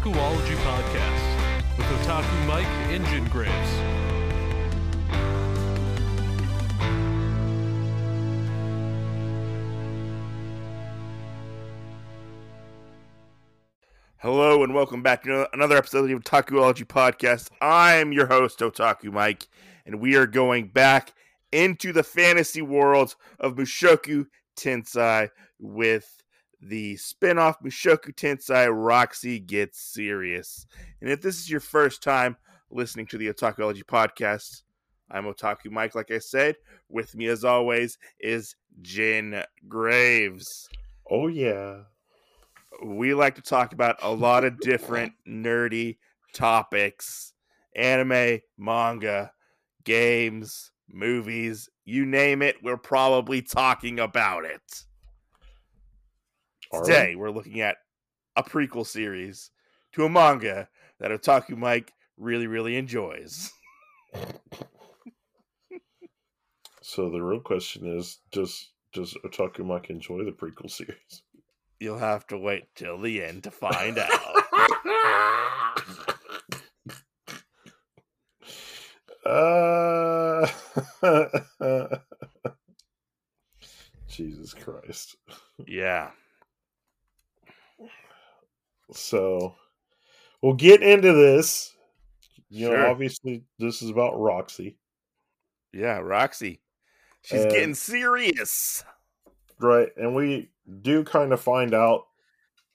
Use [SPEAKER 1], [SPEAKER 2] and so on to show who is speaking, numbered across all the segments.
[SPEAKER 1] Otakuology Podcast with Otaku Mike Engine.
[SPEAKER 2] Hello and welcome back to another episode of the Otakuology Podcast. I'm your host, Otaku Mike, and we are going back into the fantasy world of Mushoku Tensei with the spin-off Mushoku Tensei Roxy Gets Serious. And if this is your first time listening to the Otakuology Podcast, I'm Otaku Mike, like I said. With me, as always, is Jin Graves.
[SPEAKER 3] Oh yeah.
[SPEAKER 2] we like to talk about a lot of different nerdy topics anime, manga, games, movies, you name it, we're probably talking about it.
[SPEAKER 3] Are we?
[SPEAKER 2] Today, we're looking at a prequel series to a manga that Otaku Mike really, really enjoys.
[SPEAKER 3] So the real question is, does does Otaku Mike enjoy the prequel series?
[SPEAKER 2] You'll have to wait till the end to find out.
[SPEAKER 3] uh... Jesus Christ.
[SPEAKER 2] yeah.
[SPEAKER 3] So we'll get into this. You
[SPEAKER 2] Sure.
[SPEAKER 3] know, obviously this is about Roxy.
[SPEAKER 2] Yeah, Roxy. She's
[SPEAKER 3] And-
[SPEAKER 2] getting serious.
[SPEAKER 3] Right. And we do kind of find out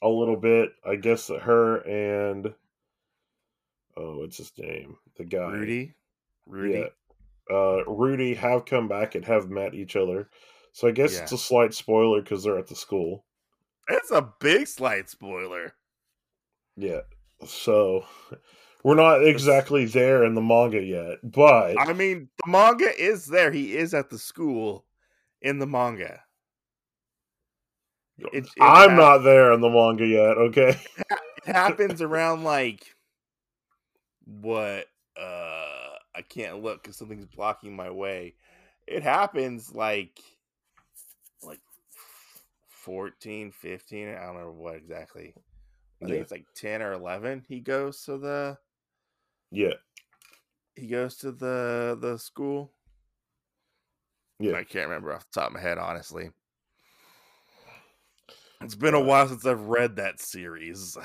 [SPEAKER 3] a little bit, I guess, that her and oh, what's his name? The guy.
[SPEAKER 2] Rudy. Rudy.
[SPEAKER 3] Yeah. Uh, Rudy have come back and have met each other. So I guess
[SPEAKER 2] Yeah.
[SPEAKER 3] it's a slight spoiler because they're at the school.
[SPEAKER 2] It's a big slight spoiler.
[SPEAKER 3] Yeah. So we're not exactly there in the manga yet, but
[SPEAKER 2] I mean, the manga is there. He is at the school in the manga. It, it
[SPEAKER 3] I'm not there in the manga yet. Okay.
[SPEAKER 2] It happens around like what? Uh, I can't look because something's blocking my way. It happens like like 14, 15. I don't know what exactly. I think
[SPEAKER 3] Yeah.
[SPEAKER 2] it's like 10 or 11. He goes to the
[SPEAKER 3] Yeah.
[SPEAKER 2] he goes to the the school.
[SPEAKER 3] Yeah.
[SPEAKER 2] I can't remember off the top of my head, honestly. It's been a
[SPEAKER 3] Uh,
[SPEAKER 2] while since I've read that series.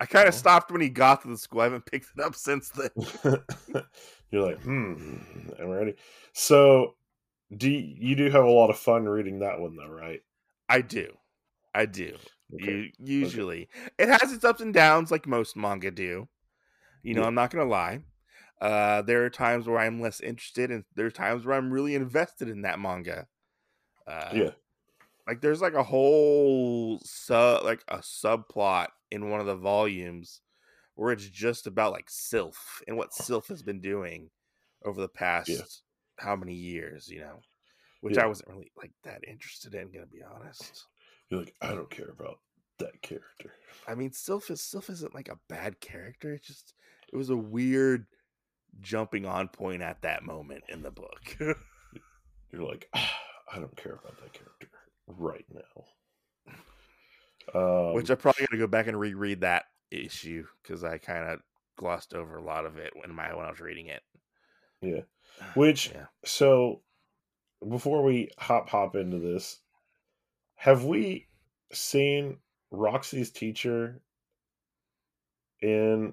[SPEAKER 2] I kind of
[SPEAKER 3] Well.
[SPEAKER 2] stopped when he got to the school. I haven't picked it up since then.
[SPEAKER 3] You're like, hmm, I'm ready. So, do you, you do have a lot of fun reading that one though, right?
[SPEAKER 2] I do. I do.
[SPEAKER 3] Okay.
[SPEAKER 2] Usually. It has its ups and downs like most manga do. You know,
[SPEAKER 3] Yeah.
[SPEAKER 2] I'm not to lie. Uh, there are times where I'm less interested, and there are times where I'm really invested in that manga. Uh,
[SPEAKER 3] yeah.
[SPEAKER 2] like there's like a whole sub like a subplot in one of the volumes where it's just about like sylph and what sylph has been doing over the past how many years you know which
[SPEAKER 3] Yeah.
[SPEAKER 2] i wasn't really like that interested in gonna be honest
[SPEAKER 3] You're like, I don't care about that character.
[SPEAKER 2] i mean sylph is sylph isn't like a bad character it just it was a weird jumping on point at that moment in the book
[SPEAKER 3] You're like, ah, I don't care about that character right now. Um,
[SPEAKER 2] which i'm probably got to go back and reread that issue because i kind of glossed over a lot of it when my when i was reading it
[SPEAKER 3] yeah. Which
[SPEAKER 2] yeah.
[SPEAKER 3] so before we hop hop into this, have we seen Roxy's teacher in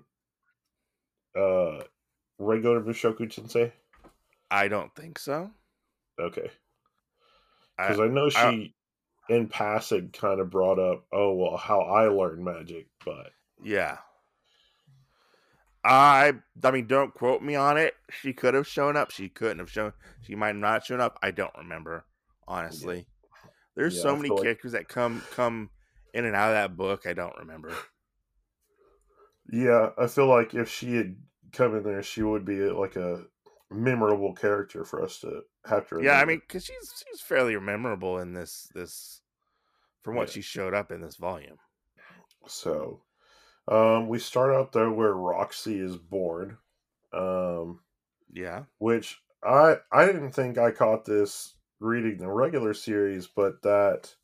[SPEAKER 3] uh regular Mushoku Tensei?
[SPEAKER 2] I don't think so.
[SPEAKER 3] Okay. Because I, know she
[SPEAKER 2] I-
[SPEAKER 3] in passing kind of brought up, oh well, how I learned magic, but
[SPEAKER 2] yeah. I I mean, don't quote me on it. She could have shown up. She couldn't have shown. She might have not shown up. I don't remember. Honestly, there's
[SPEAKER 3] Yeah,
[SPEAKER 2] so many
[SPEAKER 3] like-
[SPEAKER 2] characters that come come in and out of that book. I don't remember.
[SPEAKER 3] yeah, I feel like if she had come in there, she would be like a memorable character for us to have to.
[SPEAKER 2] Yeah, I mean, because she's she's fairly memorable in this this from what
[SPEAKER 3] Yeah.
[SPEAKER 2] she showed up in this volume.
[SPEAKER 3] So, um, we start out there where Roxy is born, um,
[SPEAKER 2] Yeah.
[SPEAKER 3] which I I didn't think I caught this reading the regular series, but that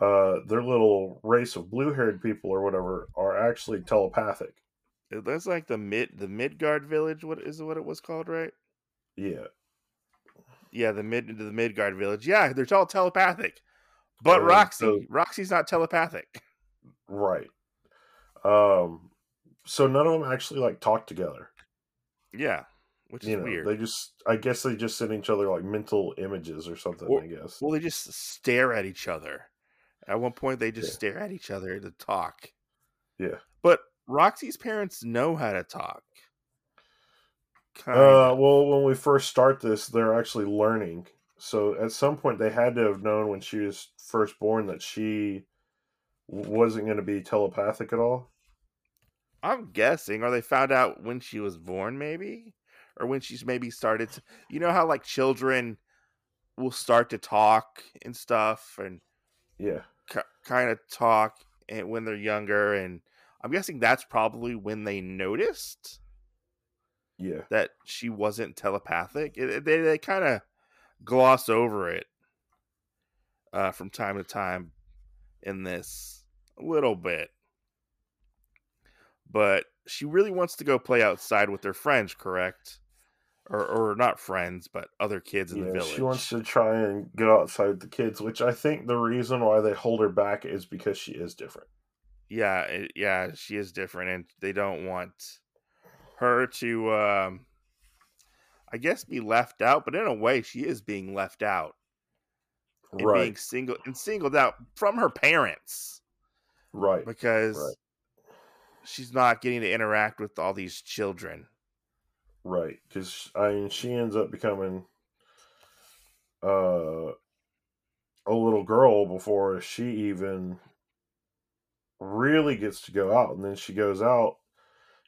[SPEAKER 3] uh, their little race of blue-haired people or whatever are actually telepathic.
[SPEAKER 2] That's like the mid the Midgard village. What is what it was called, right?
[SPEAKER 3] Yeah,
[SPEAKER 2] Yeah, the mid the Midgard village. Yeah, they're all telepathic. But
[SPEAKER 3] Uh,
[SPEAKER 2] Roxy,
[SPEAKER 3] so-
[SPEAKER 2] Roxy's not telepathic.
[SPEAKER 3] right. Um, so none of them actually like talk together.
[SPEAKER 2] Yeah, which is
[SPEAKER 3] You know,
[SPEAKER 2] weird.
[SPEAKER 3] they just I guess they just send each other like mental images or something.
[SPEAKER 2] Or-
[SPEAKER 3] I guess.
[SPEAKER 2] Well, they just stare at each other. At one point, they just
[SPEAKER 3] Yeah.
[SPEAKER 2] stare at each other to talk.
[SPEAKER 3] Yeah.
[SPEAKER 2] But Roxy's parents know how to talk. Kind
[SPEAKER 3] Uh, well, when we first start this, they're actually learning. So at some point, they had to have known when she was first born that she wasn't going to be telepathic at all.
[SPEAKER 2] I'm guessing, or they found out when she was born, maybe, or when she's maybe started. To, you know how like children will start to talk and stuff, and
[SPEAKER 3] Yeah,
[SPEAKER 2] k- kind of talk and when they're younger, and I'm guessing that's probably when they noticed
[SPEAKER 3] yeah,
[SPEAKER 2] that she wasn't telepathic. It, it- they they kind of gloss over it uh, from time to time in this a little bit, but she really wants to go play outside with her friends, correct? Or or not friends, but other kids in the village.
[SPEAKER 3] She wants to try and go outside with the kids, which I think the reason why they hold her back is because she is different.
[SPEAKER 2] yeah it, yeah she is different and they don't want her to um i guess be left out but in a way she is being left out and being
[SPEAKER 3] Right,
[SPEAKER 2] single and singled out from her parents
[SPEAKER 3] right,
[SPEAKER 2] because
[SPEAKER 3] Right.
[SPEAKER 2] she's not getting to interact with all these children
[SPEAKER 3] right. Because I mean, she ends up becoming uh, a little girl before she even really gets to go out and then she goes out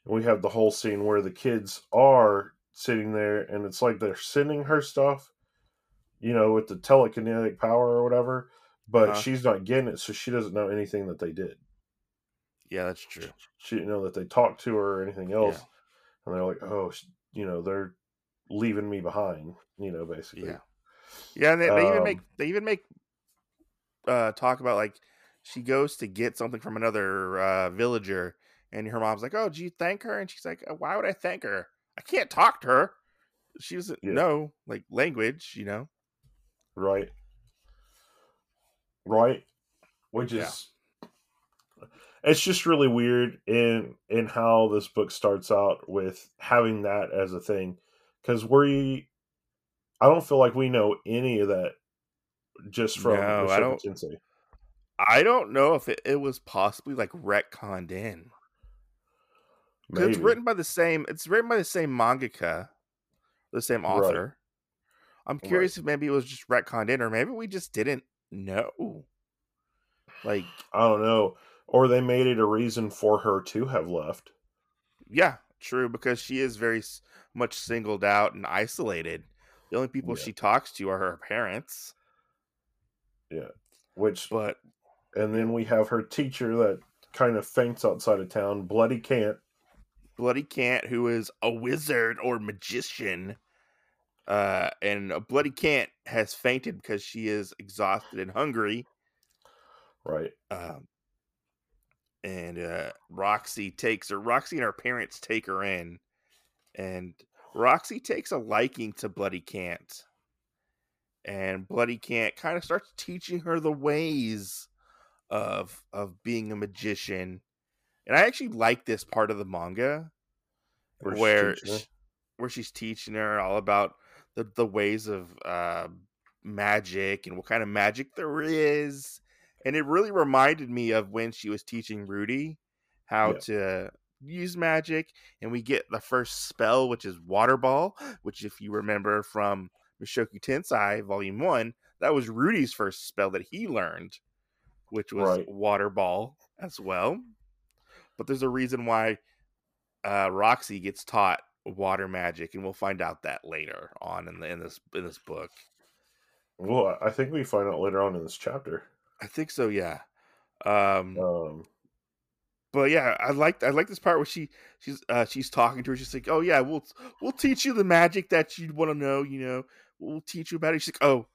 [SPEAKER 3] and we have the whole scene where the kids are sitting there and it's like they're sending her stuff you know with the telekinetic power or whatever but
[SPEAKER 2] Uh-huh.
[SPEAKER 3] she's not getting it so she doesn't know anything that they did
[SPEAKER 2] yeah that's true
[SPEAKER 3] she didn't know that they talked to her or anything else
[SPEAKER 2] Yeah.
[SPEAKER 3] and they're like oh you know they're leaving me behind you know basically.
[SPEAKER 2] Yeah. Yeah and they, they even
[SPEAKER 3] Um,
[SPEAKER 2] make they even make uh talk about like she goes to get something from another uh villager and her mom's like oh do you thank her? And she's like "Uh, why would i thank her? I can't talk to her. She doesn't
[SPEAKER 3] Yeah.
[SPEAKER 2] know like language you know?
[SPEAKER 3] Right. Right. Which is it's just really weird in in how this book starts out with having that as a thing because we i don't feel like we know any of that just from
[SPEAKER 2] No, I don't-
[SPEAKER 3] Tensei.
[SPEAKER 2] i don't know if it, it was possibly like retconned in it's written by the same it's written by the same mangaka the same
[SPEAKER 3] Right.
[SPEAKER 2] author i'm
[SPEAKER 3] Right.
[SPEAKER 2] curious if maybe it was just retconned in or maybe we just didn't know like
[SPEAKER 3] i don't know or they made it a reason for her to have left
[SPEAKER 2] Yeah, true, because she is very much singled out and isolated. The only people
[SPEAKER 3] Yeah.
[SPEAKER 2] she talks to are her parents. Yeah.
[SPEAKER 3] Which
[SPEAKER 2] But
[SPEAKER 3] and then we have her teacher that kind of faints outside of town bloody can't
[SPEAKER 2] Bloody Cant, who is a wizard or magician, uh, and a Bloody Cant has fainted because she is exhausted and hungry.
[SPEAKER 3] right
[SPEAKER 2] Um, and uh, Roxy takes her. Roxy and her parents take her in, and Roxy takes a liking to Bloody Cant. And Bloody Cant kind of starts teaching her the ways of of being a magician. And I actually like this part of the manga
[SPEAKER 3] Where she's
[SPEAKER 2] where
[SPEAKER 3] teaching her.
[SPEAKER 2] where she's teaching her all about the the ways of uh, magic and what kind of magic there is. And it really reminded me of when she was teaching Rudy how
[SPEAKER 3] Yeah.
[SPEAKER 2] to use magic, and we get the first spell, which is Water Ball, which, if you remember from Mushoku Tensei Volume One, that was Rudy's first spell that he learned, which was
[SPEAKER 3] Right.
[SPEAKER 2] Water Ball as well. But there's a reason why uh, Roxy gets taught water magic, and we'll find out that later on in the in this in this book.
[SPEAKER 3] Well, I think we find out later on in this chapter.
[SPEAKER 2] I think so, yeah. Um,
[SPEAKER 3] Um,
[SPEAKER 2] but yeah, I like I like this part where she she's uh, she's talking to her. She's like, "Oh yeah, we'll we'll teach you the magic that you'd want to know. You know, we'll teach you about it." She's like, "Oh,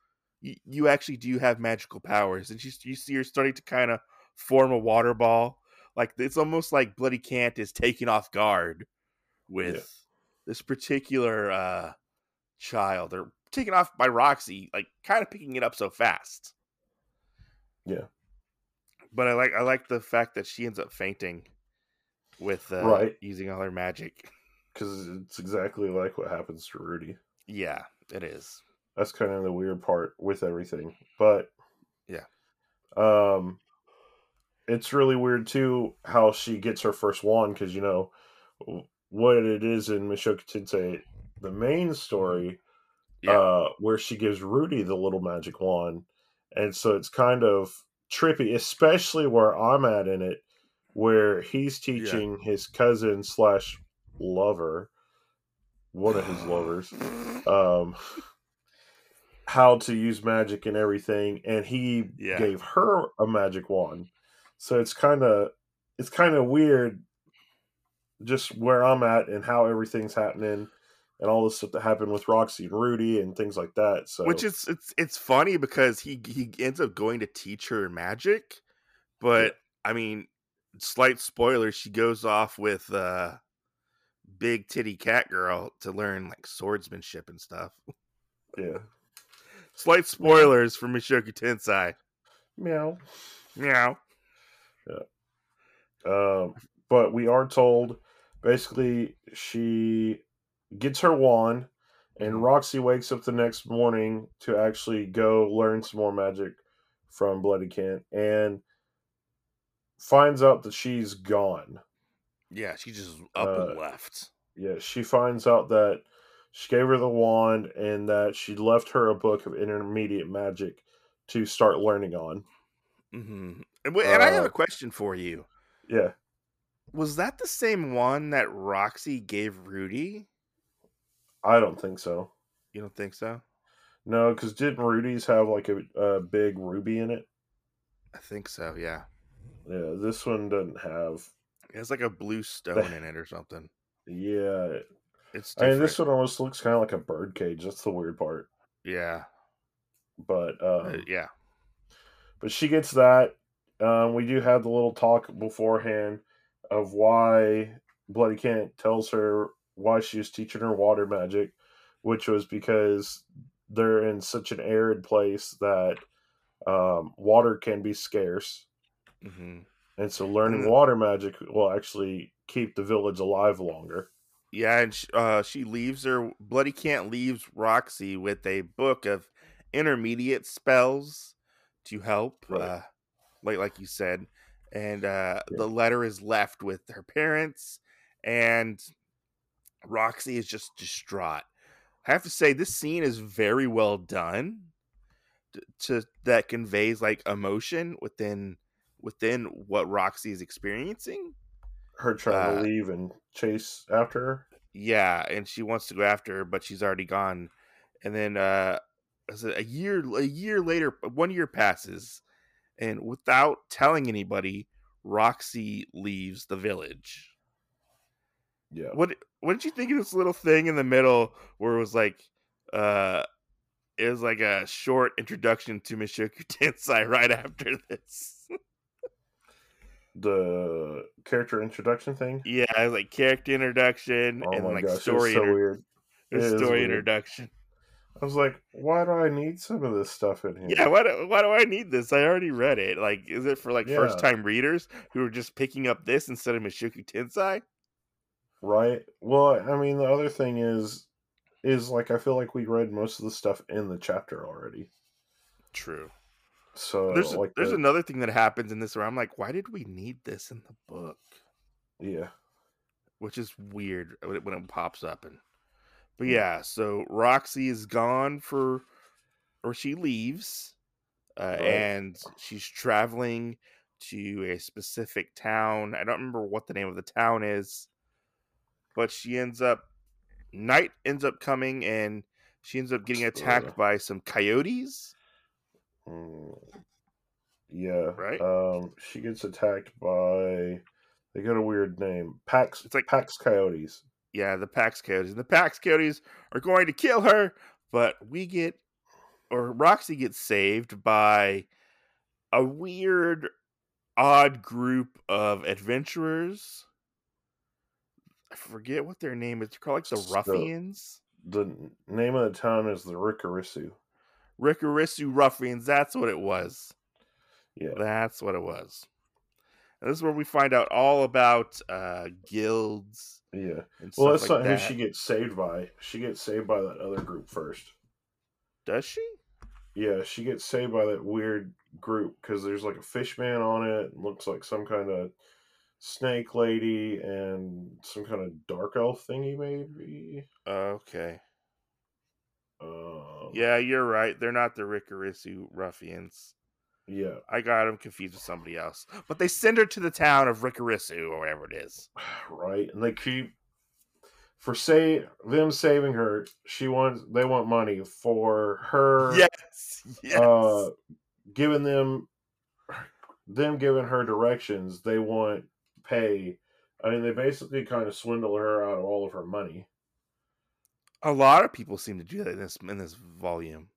[SPEAKER 2] you, you actually do have magical powers, and she's you see her starting to kind of form a water ball. Like it's almost like Bloody Cant is taking off guard with
[SPEAKER 3] Yeah.
[SPEAKER 2] this particular uh child. They're taken off by Roxy, like kind of picking it up so fast.
[SPEAKER 3] Yeah.
[SPEAKER 2] But I like I like the fact that she ends up fainting with uh,
[SPEAKER 3] Right.
[SPEAKER 2] using all her magic.
[SPEAKER 3] because it's exactly like what happens to Rudy.
[SPEAKER 2] Yeah, it is.
[SPEAKER 3] That's kind of the weird part with everything. But
[SPEAKER 2] Yeah.
[SPEAKER 3] um, it's really weird too how she gets her first wand because you know what it is in Mushoku Tensei, the main story,
[SPEAKER 2] Yeah.
[SPEAKER 3] uh, where she gives Rudy the little magic wand, and so it's kind of trippy, especially where I'm at in it, where he's teaching his cousin slash lover, one of his lovers, um, how to use magic and everything, and he
[SPEAKER 2] Yeah.
[SPEAKER 3] gave her a magic wand. So it's kind of it's kind of weird, just where I'm at and how everything's happening, and all this stuff that happened with Roxy and Rudy and things like that. So
[SPEAKER 2] Which is it's it's funny because he he ends up going to teach her magic, but I mean, slight spoiler, she goes off with uh big titty cat girl to learn like swordsmanship and stuff.
[SPEAKER 3] yeah,
[SPEAKER 2] Slight spoilers for Mushoku Tensei.
[SPEAKER 3] meow.
[SPEAKER 2] Meow. Yeah.
[SPEAKER 3] Um, but we are told basically she gets her wand, and
[SPEAKER 2] Mhm.
[SPEAKER 3] Roxy wakes up the next morning to actually go learn some more magic from Bloody Kent and finds out that she's gone.
[SPEAKER 2] Yeah, she just up and
[SPEAKER 3] Uh,
[SPEAKER 2] left.
[SPEAKER 3] Yeah, she finds out that she gave her the wand and that she left her a book of intermediate magic to start learning on.
[SPEAKER 2] hmm And, and I have
[SPEAKER 3] uh,
[SPEAKER 2] a question for you.
[SPEAKER 3] Yeah,
[SPEAKER 2] Was that the same one that Roxy gave Rudy?
[SPEAKER 3] I don't think so.
[SPEAKER 2] You don't think so?
[SPEAKER 3] No, because didn't Rudy's have like a, a big ruby in it?
[SPEAKER 2] I think so. Yeah,
[SPEAKER 3] Yeah, this one doesn't have.
[SPEAKER 2] it has like a blue stone in it or something.
[SPEAKER 3] Yeah,
[SPEAKER 2] It's
[SPEAKER 3] I mean this one almost looks kind of like a bird cage. That's the weird part.
[SPEAKER 2] yeah,
[SPEAKER 3] But
[SPEAKER 2] uh,
[SPEAKER 3] um,
[SPEAKER 2] yeah.
[SPEAKER 3] but she gets that. Um, we do have the little talk beforehand of why Bloody Kent tells her why she was teaching her water magic, which was because they're in such an arid place that um, water can be scarce,
[SPEAKER 2] hmm
[SPEAKER 3] and so learning
[SPEAKER 2] Mhm.
[SPEAKER 3] water magic will actually keep the village alive longer.
[SPEAKER 2] Yeah, and sh- uh, she leaves her. Bloody Can't leaves Roxy with a book of intermediate spells to help,
[SPEAKER 3] Right.
[SPEAKER 2] uh, like like you said, and uh,
[SPEAKER 3] Yeah.
[SPEAKER 2] the letter is left with her parents, and Roxy is just distraught. I have to say, this scene is very well done. t- To that conveys like emotion within within what Roxy is experiencing.
[SPEAKER 3] Her trying
[SPEAKER 2] Uh,
[SPEAKER 3] to leave and chase after her.
[SPEAKER 2] Yeah, and she wants to go after her, but she's already gone. And then uh a year a year later, one year passes, and without telling anybody, Roxy leaves the village.
[SPEAKER 3] Yeah,
[SPEAKER 2] What what did you think of this little thing in the middle where it was like uh it was like a short introduction to Mushoku Tensei right after this.
[SPEAKER 3] the character introduction thing.
[SPEAKER 2] yeah, it was like character introduction
[SPEAKER 3] Oh
[SPEAKER 2] and like
[SPEAKER 3] gosh,
[SPEAKER 2] story
[SPEAKER 3] so
[SPEAKER 2] inter-
[SPEAKER 3] weird.
[SPEAKER 2] Story
[SPEAKER 3] weird.
[SPEAKER 2] introduction.
[SPEAKER 3] I was like, why do I need some of this stuff in here?
[SPEAKER 2] Yeah, why do, why do I need this? I already read it. Like, is it for like
[SPEAKER 3] Yeah.
[SPEAKER 2] first time readers who are just picking up this instead of Mushoku Tensei?
[SPEAKER 3] Right. Well, I mean, the other thing is, is like I feel like we read most of the stuff in the chapter already.
[SPEAKER 2] True.
[SPEAKER 3] So
[SPEAKER 2] There's
[SPEAKER 3] like,
[SPEAKER 2] there's
[SPEAKER 3] the-
[SPEAKER 2] another thing that happens in this where I'm like, why did we need this in the book?
[SPEAKER 3] yeah,
[SPEAKER 2] Which is weird when it, when it pops up and. But
[SPEAKER 3] Hmm.
[SPEAKER 2] yeah, so Roxy is gone for, or she leaves, uh,
[SPEAKER 3] Right.
[SPEAKER 2] and she's traveling to a specific town. I don't remember what the name of the town is, but she ends up night ends up coming and she ends up getting attacked by some coyotes.
[SPEAKER 3] Mm. yeah.
[SPEAKER 2] Right.
[SPEAKER 3] Um, she gets attacked by. They got a weird name. Pax.
[SPEAKER 2] It's like-
[SPEAKER 3] Pax Coyotes.
[SPEAKER 2] Yeah, the Pax coyotes. And the Pax coyotes are going to kill her, but we get or Roxy gets saved by a weird, odd group of adventurers. I forget what their name is. They're called like the Ruffians.
[SPEAKER 3] The name of the town is the Rikarisu.
[SPEAKER 2] Rikarisu Ruffians. That's what it was.
[SPEAKER 3] Yeah.
[SPEAKER 2] That's what it was. And this is where we find out all about uh, guilds
[SPEAKER 3] Yeah. Well, that's
[SPEAKER 2] like
[SPEAKER 3] not
[SPEAKER 2] that.
[SPEAKER 3] who she gets saved by. She gets saved by that other group first.
[SPEAKER 2] Does she?
[SPEAKER 3] Yeah, she gets saved by that weird group because there's like a fish man on it. Looks like some kind of snake lady and some kind of dark elf thingy, maybe.
[SPEAKER 2] Okay.
[SPEAKER 3] Um,
[SPEAKER 2] Yeah, you're right. They're not the Rikarisu Ruffians.
[SPEAKER 3] Yeah.
[SPEAKER 2] I got them confused with somebody else. But they send her to the town of Rikarisu or whatever it is.
[SPEAKER 3] Right. And they keep for say them saving her. She wants. They want money for her.
[SPEAKER 2] Yes. Yes.
[SPEAKER 3] uh giving them them giving her directions they want pay i mean they basically kind of swindle her out of all of her money
[SPEAKER 2] a lot of people seem to do that in this in this volume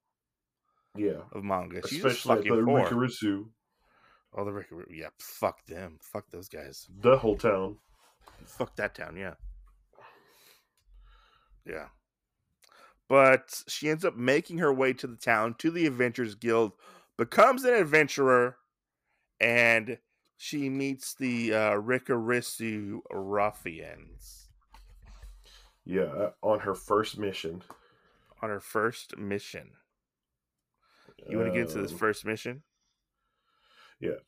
[SPEAKER 3] yeah
[SPEAKER 2] of manga. She's
[SPEAKER 3] especially the
[SPEAKER 2] poor.
[SPEAKER 3] Rikarisu,
[SPEAKER 2] Oh, the Rikarisu. Yeah, fuck them. Fuck those guys.
[SPEAKER 3] the whole town
[SPEAKER 2] Fuck that town. Yeah. Yeah. But she ends up making her way to the town, to the Adventurers Guild, becomes an adventurer, and she meets the uh, Rikarisu ruffians
[SPEAKER 3] yeah on her first mission
[SPEAKER 2] on her first mission. You want to get into this
[SPEAKER 3] Um,
[SPEAKER 2] first mission? Yeah.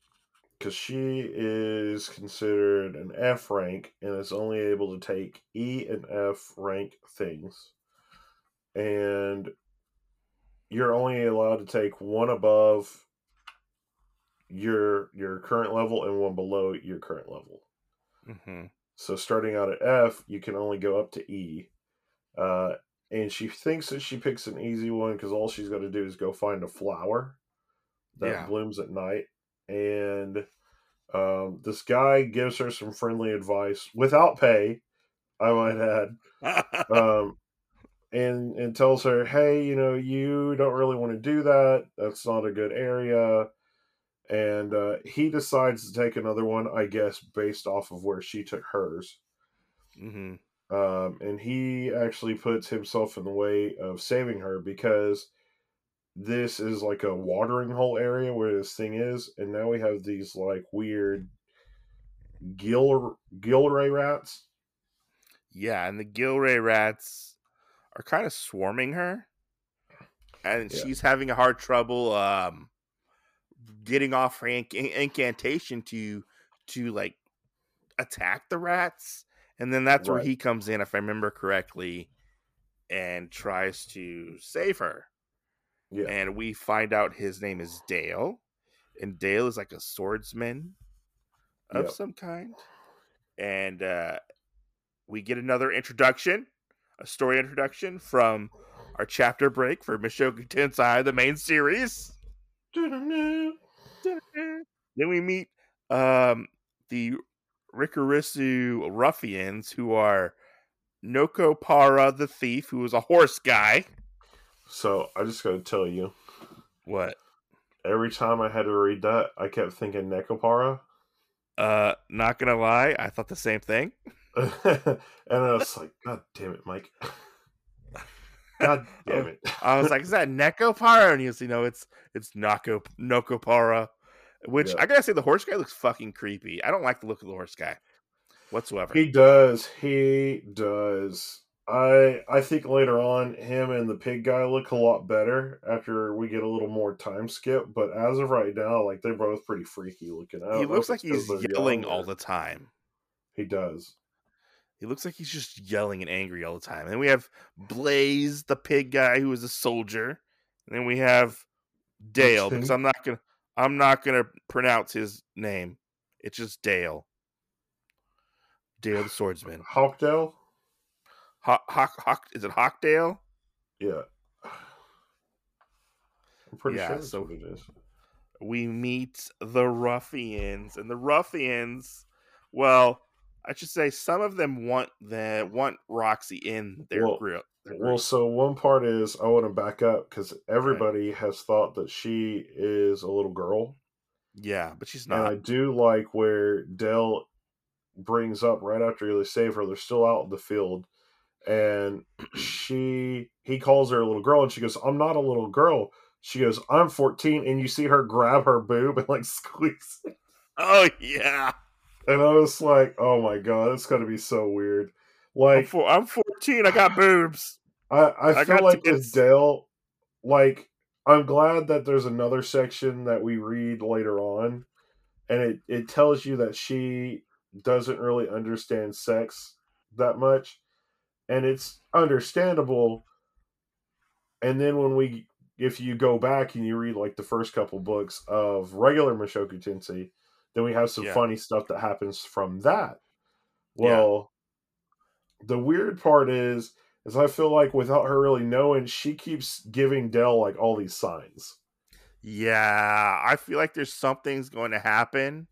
[SPEAKER 3] Because she is considered an F rank and is only able to take E and F rank things. And you're only allowed to take one above your your current level and one below your current level.
[SPEAKER 2] Mm-hmm.
[SPEAKER 3] So starting out at F, you can only go up to E. Uh, and she thinks that she picks an easy one because all she's got to do is go find a flower that
[SPEAKER 2] Yeah.
[SPEAKER 3] blooms at night. And um, this guy gives her some friendly advice without pay, I might add, um, and and tells her, "Hey, you know, you don't really want to do that. That's not a good area." And uh, he decides to take another one, I guess, based off of where she took hers.
[SPEAKER 2] mm-hmm.
[SPEAKER 3] Um, and he actually puts himself in the way of saving her because this is like a watering hole area where this thing is, and now we have these like weird gill gilray rats.
[SPEAKER 2] Yeah, and the Gilray rats are kind of swarming her, and
[SPEAKER 3] Yeah.
[SPEAKER 2] she's having a hard trouble um getting off her inc- incantation to to like attack the rats, and then that's where he comes in, if I remember correctly, and tries to save her.
[SPEAKER 3] Yeah,
[SPEAKER 2] And we find out his name is Dale, and Dale is like a swordsman of
[SPEAKER 3] Yep.
[SPEAKER 2] some kind. And uh, we get another introduction, a story introduction from our chapter break for Mushoku Tensei, the main series. Then we meet um, the Rikarisu ruffians, who are Noko Para the thief, who is a horse guy.
[SPEAKER 3] So I just got to tell you,
[SPEAKER 2] What?
[SPEAKER 3] every time I had to read that, I kept thinking Nekopara,
[SPEAKER 2] Uh, not gonna lie, I thought the same thing.
[SPEAKER 3] and I was like, God damn it, Mike! God damn it!
[SPEAKER 2] I was like, "Is that Nekopara?" And he was, you know, it's it's Nako Nokopara. Which
[SPEAKER 3] Yeah.
[SPEAKER 2] I gotta say, the horse guy looks fucking creepy. I don't like the look of the horse guy whatsoever.
[SPEAKER 3] He does. He does. I I think later on, him and the pig guy look a lot better after we get a little more time skip. But as of right now, like they're both pretty freaky looking.
[SPEAKER 2] He looks like he's yelling all the time.
[SPEAKER 3] He does.
[SPEAKER 2] He looks like he's just yelling and angry all the time. And then we have Blaze, the pig guy, who is a soldier. And then we have Dale, because I'm not gonna I'm not gonna pronounce his name. It's just Dale. Dale the swordsman.
[SPEAKER 3] Hawkdale.
[SPEAKER 2] Hawk, Hawk, Hawk is it Hawkdale?
[SPEAKER 3] Yeah. I'm pretty
[SPEAKER 2] Yeah,
[SPEAKER 3] sure that's
[SPEAKER 2] so-
[SPEAKER 3] what it is.
[SPEAKER 2] we meet the ruffians and the ruffians well i should say some of them want the want roxy in their
[SPEAKER 3] Well,
[SPEAKER 2] group
[SPEAKER 3] Well, so one part is I want to back up because everybody has thought that she is a little girl.
[SPEAKER 2] Yeah, but she's not.
[SPEAKER 3] And I do like where Dell brings up right after they save her, they're still out in the field, and she he calls her a little girl, and she goes, "I'm not a little girl." She goes, "I'm 14," and you see her grab her boob and like squeeze, it.
[SPEAKER 2] Oh yeah.
[SPEAKER 3] And I was like, "Oh my god, it's gonna be so weird."
[SPEAKER 2] I'm,
[SPEAKER 3] Like
[SPEAKER 2] four, I'm 14. I got boobs.
[SPEAKER 3] I, I
[SPEAKER 2] I
[SPEAKER 3] feel like
[SPEAKER 2] tickets.
[SPEAKER 3] with Dale, like I'm glad that there's another section that we read later on, and it it tells you that she doesn't really understand sex that much, and it's understandable. And then when we, if you go back and you read like the first couple books of regular Mushoku Tensei, then we have some
[SPEAKER 2] Yeah.
[SPEAKER 3] funny stuff that happens from that.
[SPEAKER 2] Yeah.
[SPEAKER 3] Well, the weird part is is I feel like without her really knowing, she keeps giving Dell like all these signs.
[SPEAKER 2] Yeah, I feel like there's something's going to happen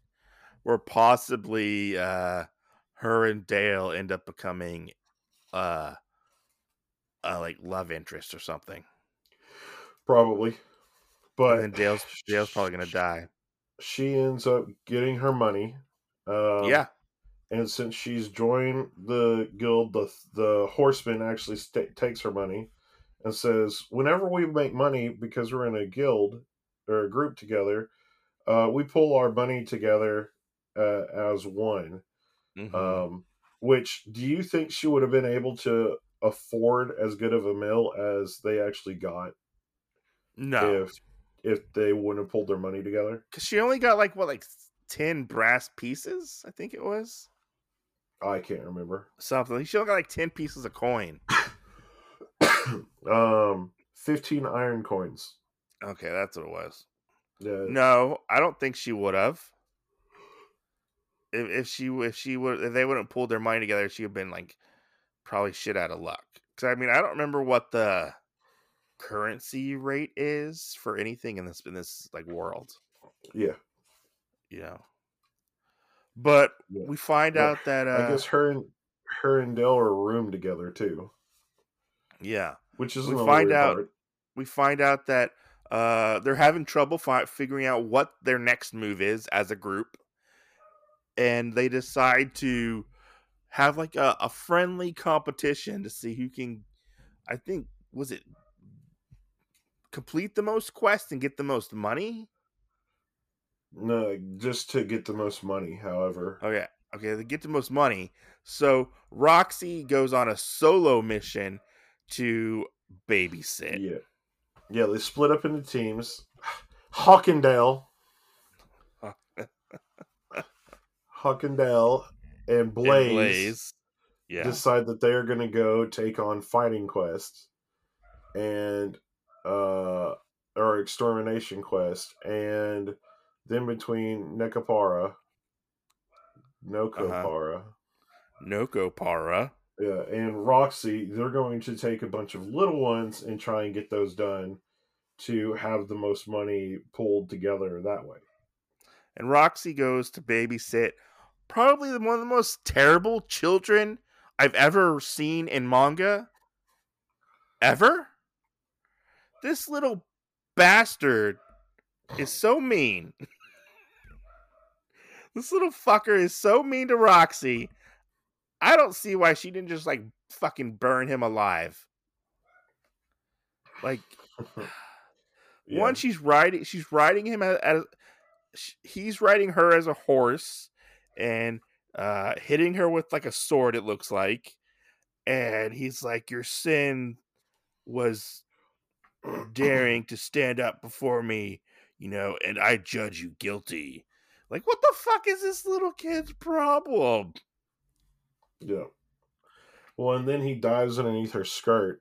[SPEAKER 2] where possibly uh her and Dale end up becoming uh uh like love interest or something.
[SPEAKER 3] Probably. But
[SPEAKER 2] and then Dale's Dale's probably gonna die.
[SPEAKER 3] She ends up getting her money. Um,
[SPEAKER 2] yeah.
[SPEAKER 3] and since she's joined the guild, the the horseman actually sta takes her money and says, "Whenever we make money, because we're in a guild or a group together, uh, we pull our money together uh, as one."
[SPEAKER 2] Mhm.
[SPEAKER 3] Um, which do you think she would have been able to afford as good of a meal as they actually got
[SPEAKER 2] no,
[SPEAKER 3] if if they wouldn't have pulled their money together?
[SPEAKER 2] because she only got like what, like ten brass pieces, I think it was
[SPEAKER 3] I can't remember.
[SPEAKER 2] something. She only got like ten pieces of coin.
[SPEAKER 3] um, fifteen iron coins.
[SPEAKER 2] Okay, that's what it was.
[SPEAKER 3] Yeah,
[SPEAKER 2] No, I don't think she would have. If, if she if she would if they wouldn't pulled their money together, she would have been like probably shit out of luck. Because I mean, I don't remember what the currency rate is for anything in this in this like world,
[SPEAKER 3] yeah.
[SPEAKER 2] you know. But
[SPEAKER 3] Yeah.
[SPEAKER 2] we find
[SPEAKER 3] Well,
[SPEAKER 2] out that uh,
[SPEAKER 3] I guess her and her and Dell are roomed together too,
[SPEAKER 2] yeah,
[SPEAKER 3] which is
[SPEAKER 2] We find out-
[SPEAKER 3] part.
[SPEAKER 2] we find out that uh, they're having trouble fi- figuring out what their next move is as a group, and they decide to have like a, a friendly competition to see who can. I think was it complete the most quests and get the most money.
[SPEAKER 3] No, just to get the most money. However,
[SPEAKER 2] Okay, okay, they get the most money. So Roxy goes on a solo mission to babysit.
[SPEAKER 3] yeah, yeah. They split up into teams. Hawkindale, Hawkindale, and
[SPEAKER 2] And
[SPEAKER 3] Blaze,
[SPEAKER 2] Blaze. Yeah.
[SPEAKER 3] decide that they are going to go take on fighting quest and uh or extermination quest and then between Nekapara Nokopara
[SPEAKER 2] Noko Para.
[SPEAKER 3] yeah and Roxy they're going to take a bunch of little ones and try and get those done to have the most money pulled together that way
[SPEAKER 2] and Roxy goes to babysit probably the- one of the most terrible children I've ever seen in manga. Ever? This little bastard is so mean. this little fucker is so mean to Roxy. I don't see why she didn't just like fucking burn him alive. Like
[SPEAKER 3] yeah.
[SPEAKER 2] one she's riding she's riding him as, as he's riding her as a horse and uh hitting her with like a sword it looks like and he's like your sin was daring to stand up before me you know and i judge you guilty like what the fuck is this little kid's problem
[SPEAKER 3] yeah well and then he dives underneath her skirt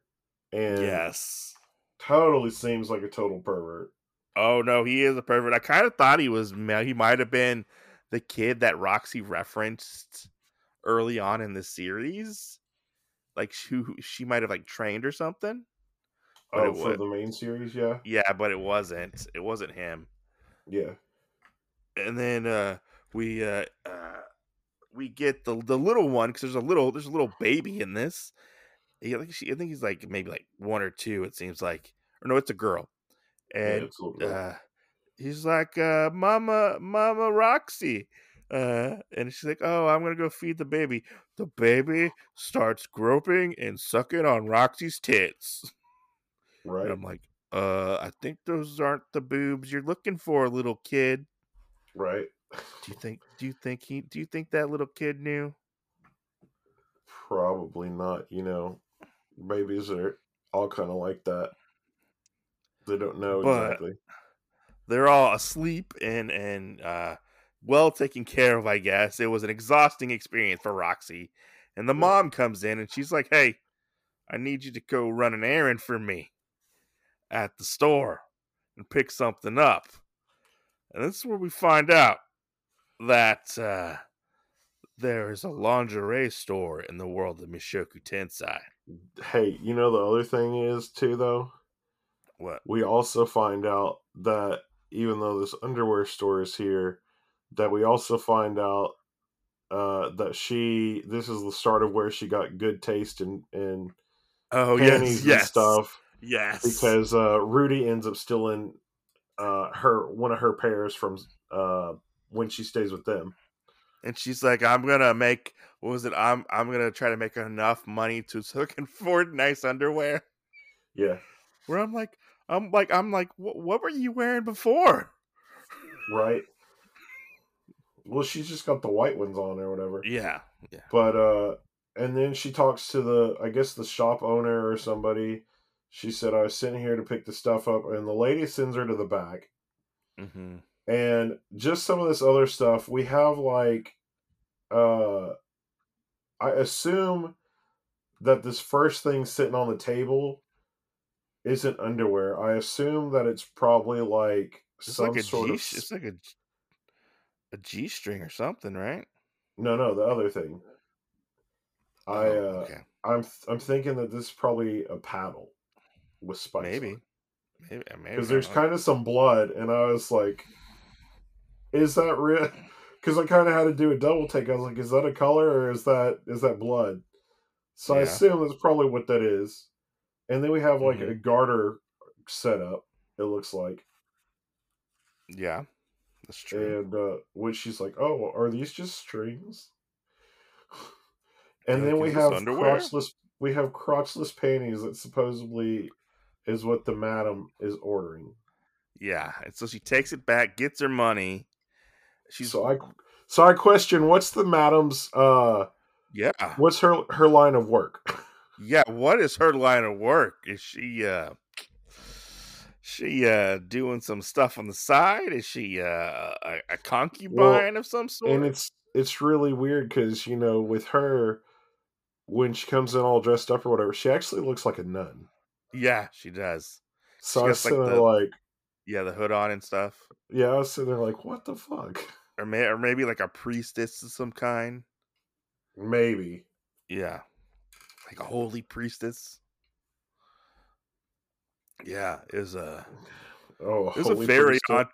[SPEAKER 3] and
[SPEAKER 2] yes
[SPEAKER 3] totally seems like a total pervert
[SPEAKER 2] Oh no, he is a pervert. I kind of thought he was. He might have been the kid that Roxy referenced early on in the series, like who she might have like trained or something.
[SPEAKER 3] Oh
[SPEAKER 2] it
[SPEAKER 3] for
[SPEAKER 2] would-
[SPEAKER 3] the main series yeah
[SPEAKER 2] Yeah, but it wasn't. It wasn't him.
[SPEAKER 3] yeah
[SPEAKER 2] And then uh we uh, uh we get the the little one because there's a little there's a little baby in this, he, I think she, I think he's like maybe like one or two. It seems like, or no, it's a girl, and
[SPEAKER 3] it's a little bit-
[SPEAKER 2] uh, he's like, uh, "Mama, Mama Roxy," uh, and she's like, "Oh, I'm gonna go feed the baby." The baby starts groping and sucking on Roxy's tits.
[SPEAKER 3] right.
[SPEAKER 2] And I'm like, "Uh, I think those aren't the boobs you're looking for, little kid."
[SPEAKER 3] right.
[SPEAKER 2] Do you think? Do you think he? Do you think that little kid knew?
[SPEAKER 3] Probably not. You know, babies are all kind of like that. They don't know
[SPEAKER 2] But-
[SPEAKER 3] exactly.
[SPEAKER 2] they're all asleep and and uh well taken care of i guess it was an exhausting experience for roxy and the
[SPEAKER 3] Yeah.
[SPEAKER 2] mom comes in and she's like hey i need you to go run an errand for me at the store and pick something up. And this is where we find out that uh there is a lingerie store in the world of mushoku tensei
[SPEAKER 3] Hey, you know the other thing is too though.
[SPEAKER 2] what?
[SPEAKER 3] We also find out that even though this underwear store is here, that we also find out uh, that she this is the start of where she got good taste in in
[SPEAKER 2] oh
[SPEAKER 3] panties
[SPEAKER 2] yes yes.
[SPEAKER 3] and stuff
[SPEAKER 2] yes
[SPEAKER 3] because uh, Rudy ends up stealing uh, her one of her pairs from uh, when she stays with them.
[SPEAKER 2] and she's like, "I'm gonna make what was it? I'm I'm gonna try to make enough money to so I can afford nice underwear."
[SPEAKER 3] Yeah,
[SPEAKER 2] Where I'm like, I'm like, I'm like, what, what were you wearing before?
[SPEAKER 3] right. Well, she's just got the white ones on or whatever.
[SPEAKER 2] Yeah, yeah,
[SPEAKER 3] But uh and then she talks to the I guess the shop owner or somebody. She said I was sitting here to pick the stuff up and the lady sends her to the back.
[SPEAKER 2] hmm
[SPEAKER 3] And just some of this other stuff, we have like uh I assume that this first thing sitting on the table isn't underwear. I assume that it's probably like
[SPEAKER 2] It's
[SPEAKER 3] some
[SPEAKER 2] like
[SPEAKER 3] sort
[SPEAKER 2] G,
[SPEAKER 3] of
[SPEAKER 2] it's like a a G string or something, right?
[SPEAKER 3] No, no, the other thing. I
[SPEAKER 2] Oh,
[SPEAKER 3] uh
[SPEAKER 2] okay,
[SPEAKER 3] I'm I'm thinking that this is probably a paddle with spikes.
[SPEAKER 2] maybe, maybe, maybe.
[SPEAKER 3] because there's kind of some blood, and I was like, "Is that real?" Because I kind of had to do a double take. I was like, "Is that a color or is that is that blood?" So I assume that's probably what that is. And then we have like
[SPEAKER 2] Mhm.
[SPEAKER 3] a garter set up. It looks like,
[SPEAKER 2] yeah, that's true.
[SPEAKER 3] and uh, which she's like, "Oh, are these just strings?" And
[SPEAKER 2] You're
[SPEAKER 3] then we have
[SPEAKER 2] underwear?"
[SPEAKER 3] crotchless. We have crotchless panties that supposedly is what the madam is ordering.
[SPEAKER 2] Yeah, and so she takes it back, gets her money. She's
[SPEAKER 3] so I, so I question what's the madam's uh
[SPEAKER 2] yeah,
[SPEAKER 3] what's her her line of work?
[SPEAKER 2] Yeah, what is her line of work? Is she uh she uh doing some stuff on the side? Is she uh a, a concubine of some sort?
[SPEAKER 3] and it's it's really weird because you know with her when she comes in all dressed up or whatever, she actually looks like a nun.
[SPEAKER 2] Yeah, she does.
[SPEAKER 3] So
[SPEAKER 2] She
[SPEAKER 3] I was
[SPEAKER 2] like,
[SPEAKER 3] sitting there
[SPEAKER 2] the-
[SPEAKER 3] like,
[SPEAKER 2] Yeah, the hood on and stuff.
[SPEAKER 3] yeah, I was sitting there like, what the fuck?
[SPEAKER 2] Or may or maybe like a priestess of some kind.
[SPEAKER 3] Maybe.
[SPEAKER 2] Yeah. Like a holy priestess. Yeah, it was a
[SPEAKER 3] Oh,
[SPEAKER 2] it was a very
[SPEAKER 3] priestess.
[SPEAKER 2] odd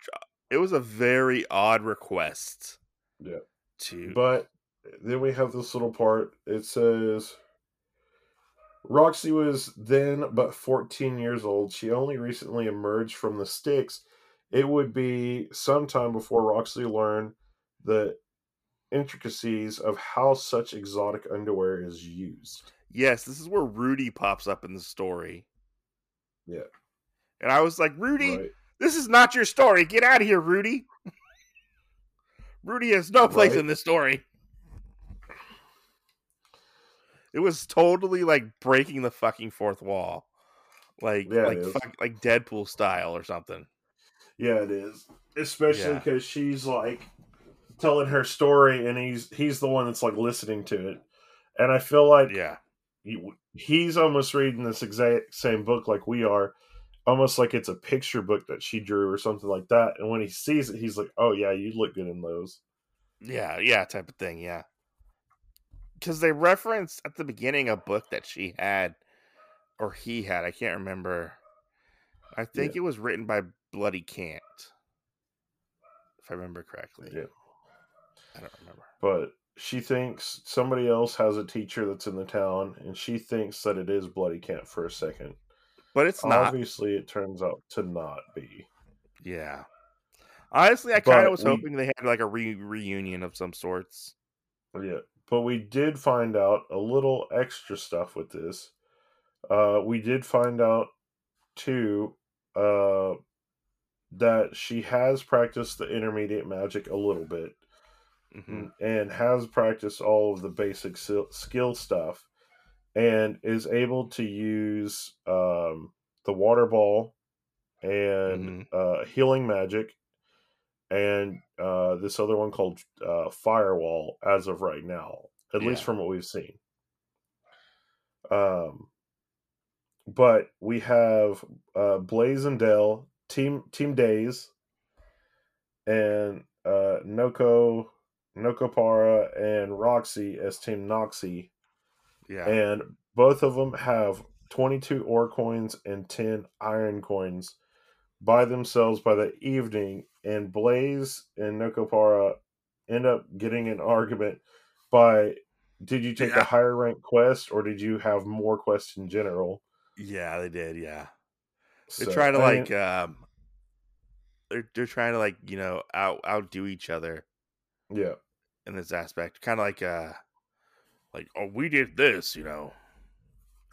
[SPEAKER 2] it was a very odd request.
[SPEAKER 3] Yeah.
[SPEAKER 2] To
[SPEAKER 3] But then we have this little part. It says Roxy was then but 14 years old. She only recently emerged from the sticks. It would be sometime before Roxy learned the intricacies of how such exotic underwear is used.
[SPEAKER 2] Yes, this is where Rudy pops up in the story.
[SPEAKER 3] Yeah.
[SPEAKER 2] And I was like, Rudy,
[SPEAKER 3] Right?
[SPEAKER 2] this is not your story. Get out of here, Rudy. Rudy has no place
[SPEAKER 3] Right.
[SPEAKER 2] in this story. It was totally like breaking the fucking fourth wall. Like
[SPEAKER 3] Yeah,
[SPEAKER 2] like fuck, like Deadpool style or something.
[SPEAKER 3] Yeah, it is. Especially
[SPEAKER 2] Yeah.
[SPEAKER 3] because she's like telling her story and he's he's the one that's like listening to it. And I feel like
[SPEAKER 2] Yeah.
[SPEAKER 3] he- he's almost reading this exact same book like we are almost like it's a picture book that she drew or something like that and when he sees it he's like oh yeah you look good in those
[SPEAKER 2] Yeah, yeah, type of thing, yeah. Because they referenced at the beginning a book that she had, or he had, I can't remember. I think it was written by Bloody Can't, if I remember correctly.
[SPEAKER 3] Yeah.
[SPEAKER 2] I don't remember.
[SPEAKER 3] but she thinks somebody else has a teacher that's in the town, and she thinks that it is Bloody Kent for a second.
[SPEAKER 2] But it's not.
[SPEAKER 3] Obviously, it turns out to not be.
[SPEAKER 2] Yeah. Honestly, I kind of was
[SPEAKER 3] we-
[SPEAKER 2] hoping they had like a re- reunion of some sorts.
[SPEAKER 3] Yeah, but we did find out a little extra stuff with this. Uh, we did find out too uh, that she has practiced the intermediate magic a little bit
[SPEAKER 2] hmm
[SPEAKER 3] and has practiced all of the basic skill stuff and is able to use um, the water ball and uh, healing magic and uh, this other one called uh, firewall as of right now at least from what we've seen. Um, but we have uh, blaze and dale team team days and uh, noko nokopara and roxy as team noxy.
[SPEAKER 2] Yeah.
[SPEAKER 3] and both of them have 22 ore coins and 10 iron coins by themselves by the evening and blaze and nokopara end up getting an argument by did you take
[SPEAKER 2] Yeah.
[SPEAKER 3] a higher rank quest or did you have more quests in general
[SPEAKER 2] yeah, they did. Yeah. They're trying to
[SPEAKER 3] I mean,
[SPEAKER 2] like um they're they're trying to like, you know, out outdo each other
[SPEAKER 3] yeah
[SPEAKER 2] in this aspect. Kind of like uh like oh, we did this, you know.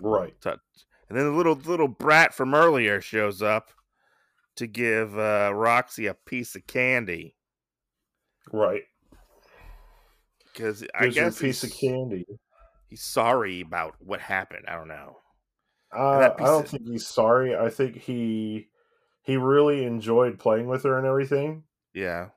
[SPEAKER 3] right.
[SPEAKER 2] And then the little little brat from earlier shows up to give uh, Roxy a piece of candy
[SPEAKER 3] right
[SPEAKER 2] because I
[SPEAKER 3] her a
[SPEAKER 2] guess
[SPEAKER 3] piece of
[SPEAKER 2] he's,
[SPEAKER 3] candy
[SPEAKER 2] he's sorry about what happened. I don't know.
[SPEAKER 3] uh, i don't
[SPEAKER 2] of-
[SPEAKER 3] think he's sorry i think he he really enjoyed playing with her and everything
[SPEAKER 2] Yeah.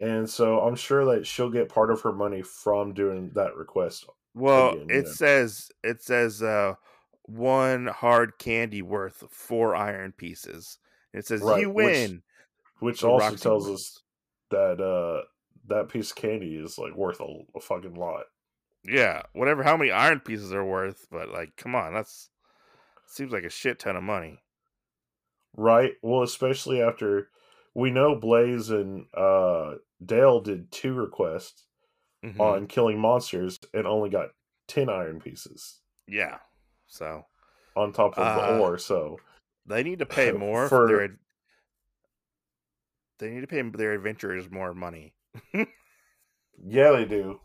[SPEAKER 3] and so I'm sure that she'll get part of her money from doing that request.
[SPEAKER 2] Well,
[SPEAKER 3] Again,
[SPEAKER 2] it
[SPEAKER 3] know.
[SPEAKER 2] says it says uh, one hard candy worth four iron pieces. It says
[SPEAKER 3] Right,
[SPEAKER 2] you win.
[SPEAKER 3] Which
[SPEAKER 2] So
[SPEAKER 3] also
[SPEAKER 2] Roxy
[SPEAKER 3] tells
[SPEAKER 2] wins.
[SPEAKER 3] us that uh that piece of candy is like worth a, a fucking lot.
[SPEAKER 2] Yeah, whatever. How many iron pieces are worth? But like, come on, that's seems like a shit ton of money.
[SPEAKER 3] Right? Well, especially after we know Blaze and uh Dale did two requests
[SPEAKER 2] Mhm.
[SPEAKER 3] on killing monsters and only got 10 iron pieces
[SPEAKER 2] Yeah. So
[SPEAKER 3] on top of
[SPEAKER 2] Uh,
[SPEAKER 3] the ore, so
[SPEAKER 2] they need to pay more for, their. They need to pay their adventurers more money
[SPEAKER 3] yeah, they do.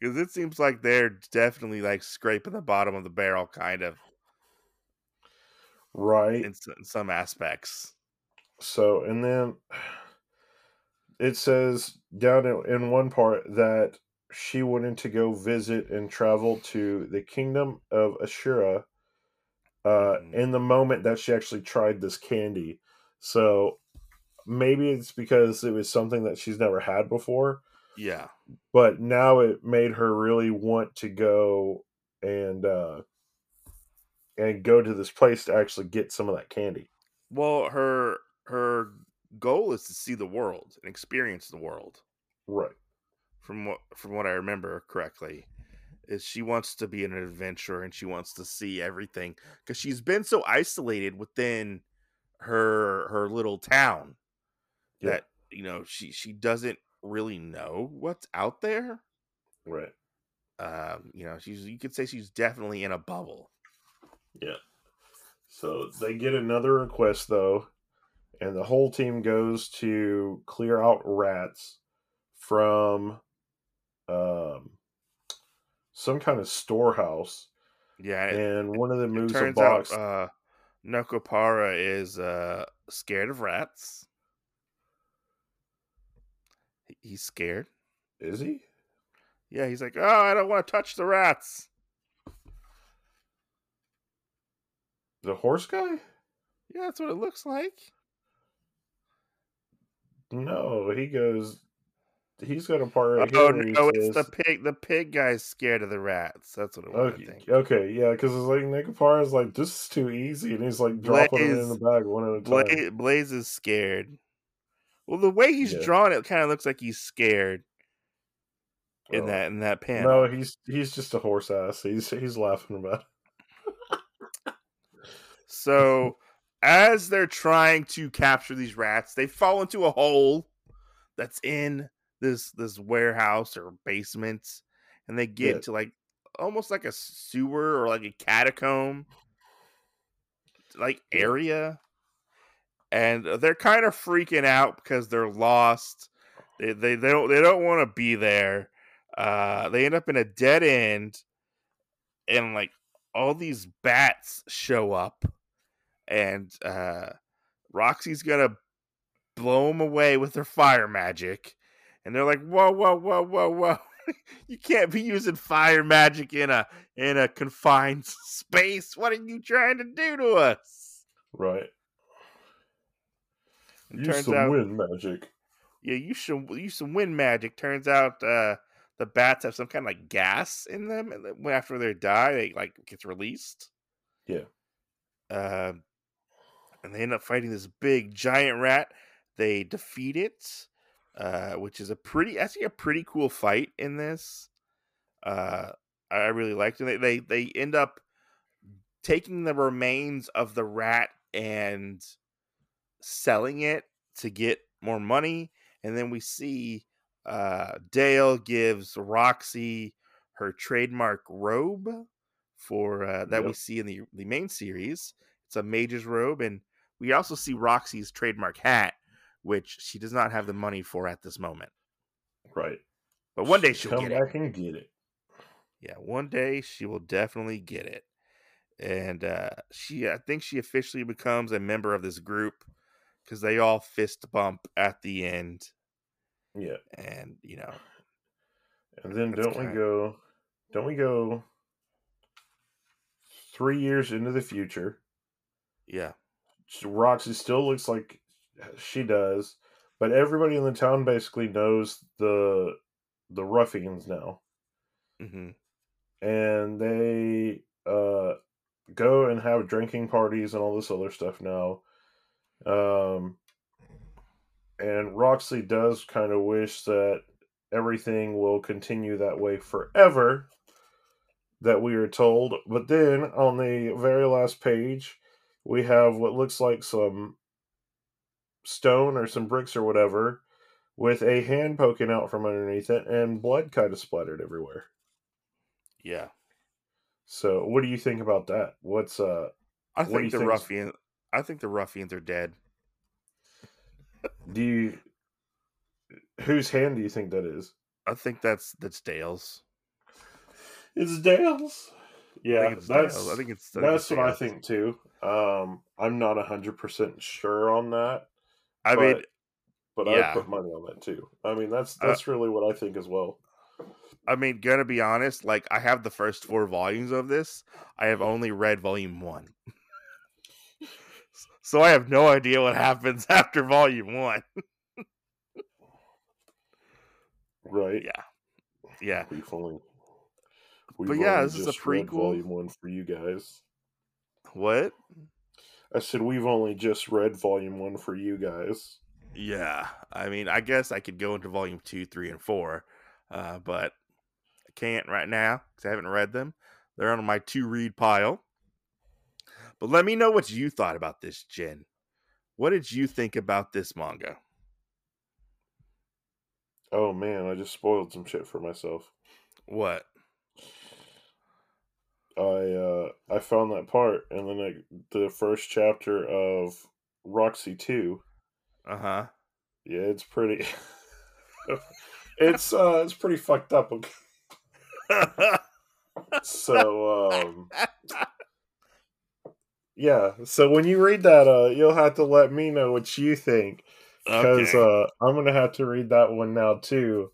[SPEAKER 2] because it seems like they're definitely like scraping the bottom of the barrel, kind of
[SPEAKER 3] Right.
[SPEAKER 2] in, in some aspects.
[SPEAKER 3] So, and then it says down in, in one part that she wanted to go visit and travel to the kingdom of Ashura uh,
[SPEAKER 2] Mhm.
[SPEAKER 3] in the moment that she actually tried this candy. So maybe it's because it was something that she's never had before,
[SPEAKER 2] Yeah,
[SPEAKER 3] but now it made her really want to go and uh, and go to this place to actually get some of that candy.
[SPEAKER 2] well, her her goal is to see the world and experience the world.
[SPEAKER 3] Right.
[SPEAKER 2] From what from what I remember correctly, is she wants to be an adventurer and she wants to see everything because she's been so isolated within her her little town
[SPEAKER 3] Yeah.
[SPEAKER 2] that you know she she doesn't really know what's out there.
[SPEAKER 3] Right.
[SPEAKER 2] Um, you know, she's you could say she's definitely in a bubble. Yeah.
[SPEAKER 3] So they get another request though, and the whole team goes to clear out rats from um some kind of storehouse.
[SPEAKER 2] Yeah, it,
[SPEAKER 3] And one of them moves a box.
[SPEAKER 2] out uh Nokopara is uh scared of rats. He's scared.
[SPEAKER 3] Is he?
[SPEAKER 2] Yeah, he's like, "Oh, I don't want to touch the rats."
[SPEAKER 3] The horse guy?
[SPEAKER 2] Yeah, that's what it looks like.
[SPEAKER 3] No, he goes. He's got a part right
[SPEAKER 2] oh no, it's the pig. The pig guy's scared of the rats. That's what it was. I
[SPEAKER 3] Okay,
[SPEAKER 2] think.
[SPEAKER 3] okay, yeah, because it's like Nikopar is like this is too easy, and he's like dropping them in the
[SPEAKER 2] Blaze-
[SPEAKER 3] bag one at a time.
[SPEAKER 2] Blaze, Blaze is scared. Well, the way he's
[SPEAKER 3] Yeah.
[SPEAKER 2] drawn, it kind of looks like he's scared in
[SPEAKER 3] Oh.
[SPEAKER 2] that in that panel.
[SPEAKER 3] No, he's he's just a horse ass. He's he's laughing about. It.
[SPEAKER 2] So, as they're trying to capture these rats, they fall into a hole that's in this this warehouse or basement, and they get
[SPEAKER 3] Yeah.
[SPEAKER 2] to like almost like a sewer or like a catacomb. Like area. And uh, they're kind of freaking out because they're lost. They they, they don't they don't want to be there. Uh they end up in a dead end and like all these bats show up and uh roxy's gonna blow them away with her fire magic and they're like whoa whoa whoa whoa whoa. You can't be using fire magic in a in a confined space. What are you trying to do to us?
[SPEAKER 3] Right.
[SPEAKER 2] It
[SPEAKER 3] Use some
[SPEAKER 2] out-
[SPEAKER 3] wind magic.
[SPEAKER 2] yeah you should use some wind magic. Turns out uh the bats have some kind of like gas in them and then after they die they like gets released.
[SPEAKER 3] Yeah.
[SPEAKER 2] um and they end up fighting this big giant rat. They defeat it uh which is a pretty actually a pretty cool fight in this uh i really liked it. They they, they end up taking the remains of the rat and selling it to get more money and then we see uh dale gives roxy her trademark robe for uh that we see in the the main series. It's a mage's robe and we also see roxy's trademark hat which she does not have the money for at this moment
[SPEAKER 3] Right.
[SPEAKER 2] but one day she'll
[SPEAKER 3] come
[SPEAKER 2] get it
[SPEAKER 3] back and get it.
[SPEAKER 2] yeah one day she will definitely get it and uh she i think she officially becomes a member of this group because they all fist bump at the end
[SPEAKER 3] Yeah.
[SPEAKER 2] and you know
[SPEAKER 3] And then don't we go don't we go three years into the future?
[SPEAKER 2] yeah
[SPEAKER 3] Roxy still looks like she does, but everybody in the town basically knows the the ruffians now.
[SPEAKER 2] hmm
[SPEAKER 3] And they uh go and have drinking parties and all this other stuff now. Um and Roxy does kind of wish that everything will continue that way forever that we are told. But then on the very last page, we have what looks like some stone or some bricks or whatever with a hand poking out from underneath it and blood kind of splattered everywhere.
[SPEAKER 2] yeah
[SPEAKER 3] So, what do you think about that? What's uh
[SPEAKER 2] i
[SPEAKER 3] What do you
[SPEAKER 2] think the
[SPEAKER 3] think's-
[SPEAKER 2] ruffian i think the ruffians are dead
[SPEAKER 3] do you whose hand do you think that is?
[SPEAKER 2] i think that's that's dale's
[SPEAKER 3] It's Dale's.
[SPEAKER 2] I
[SPEAKER 3] Yeah,
[SPEAKER 2] think it's
[SPEAKER 3] that's
[SPEAKER 2] i think it's I think
[SPEAKER 3] that's
[SPEAKER 2] it's
[SPEAKER 3] what I think too. Um, I'm not hundred percent sure on that,
[SPEAKER 2] i mean
[SPEAKER 3] but
[SPEAKER 2] Yeah.
[SPEAKER 3] I put money on that too. I mean, that's
[SPEAKER 2] Uh,
[SPEAKER 3] that's really what I think as well.
[SPEAKER 2] I mean, gonna be honest, like I have the first four volumes of this. I have only read volume one. so I have no idea what happens after volume one.
[SPEAKER 3] Right?
[SPEAKER 2] Yeah. Yeah.
[SPEAKER 3] We've only,
[SPEAKER 2] But yeah, this is a prequel.
[SPEAKER 3] Volume one for you guys.
[SPEAKER 2] What?
[SPEAKER 3] I said we've only just read volume one for you guys.
[SPEAKER 2] Yeah. I mean, I guess I could go into volume two, three, and four. Uh, but I can't right now because I haven't read them. They're on my to read pile. But let me know what you thought about this, Jen. What did you think about this manga?
[SPEAKER 3] Oh man, I just spoiled some shit for myself.
[SPEAKER 2] What?
[SPEAKER 3] I uh I found that part, and then I, the first chapter of Roxy two.
[SPEAKER 2] Uh huh.
[SPEAKER 3] Yeah, it's pretty. it's uh it's pretty fucked up. Okay. So um yeah. So when you read that, uh, you'll have to let me know what you think because
[SPEAKER 2] okay.
[SPEAKER 3] uh, I'm gonna have to read that one now too.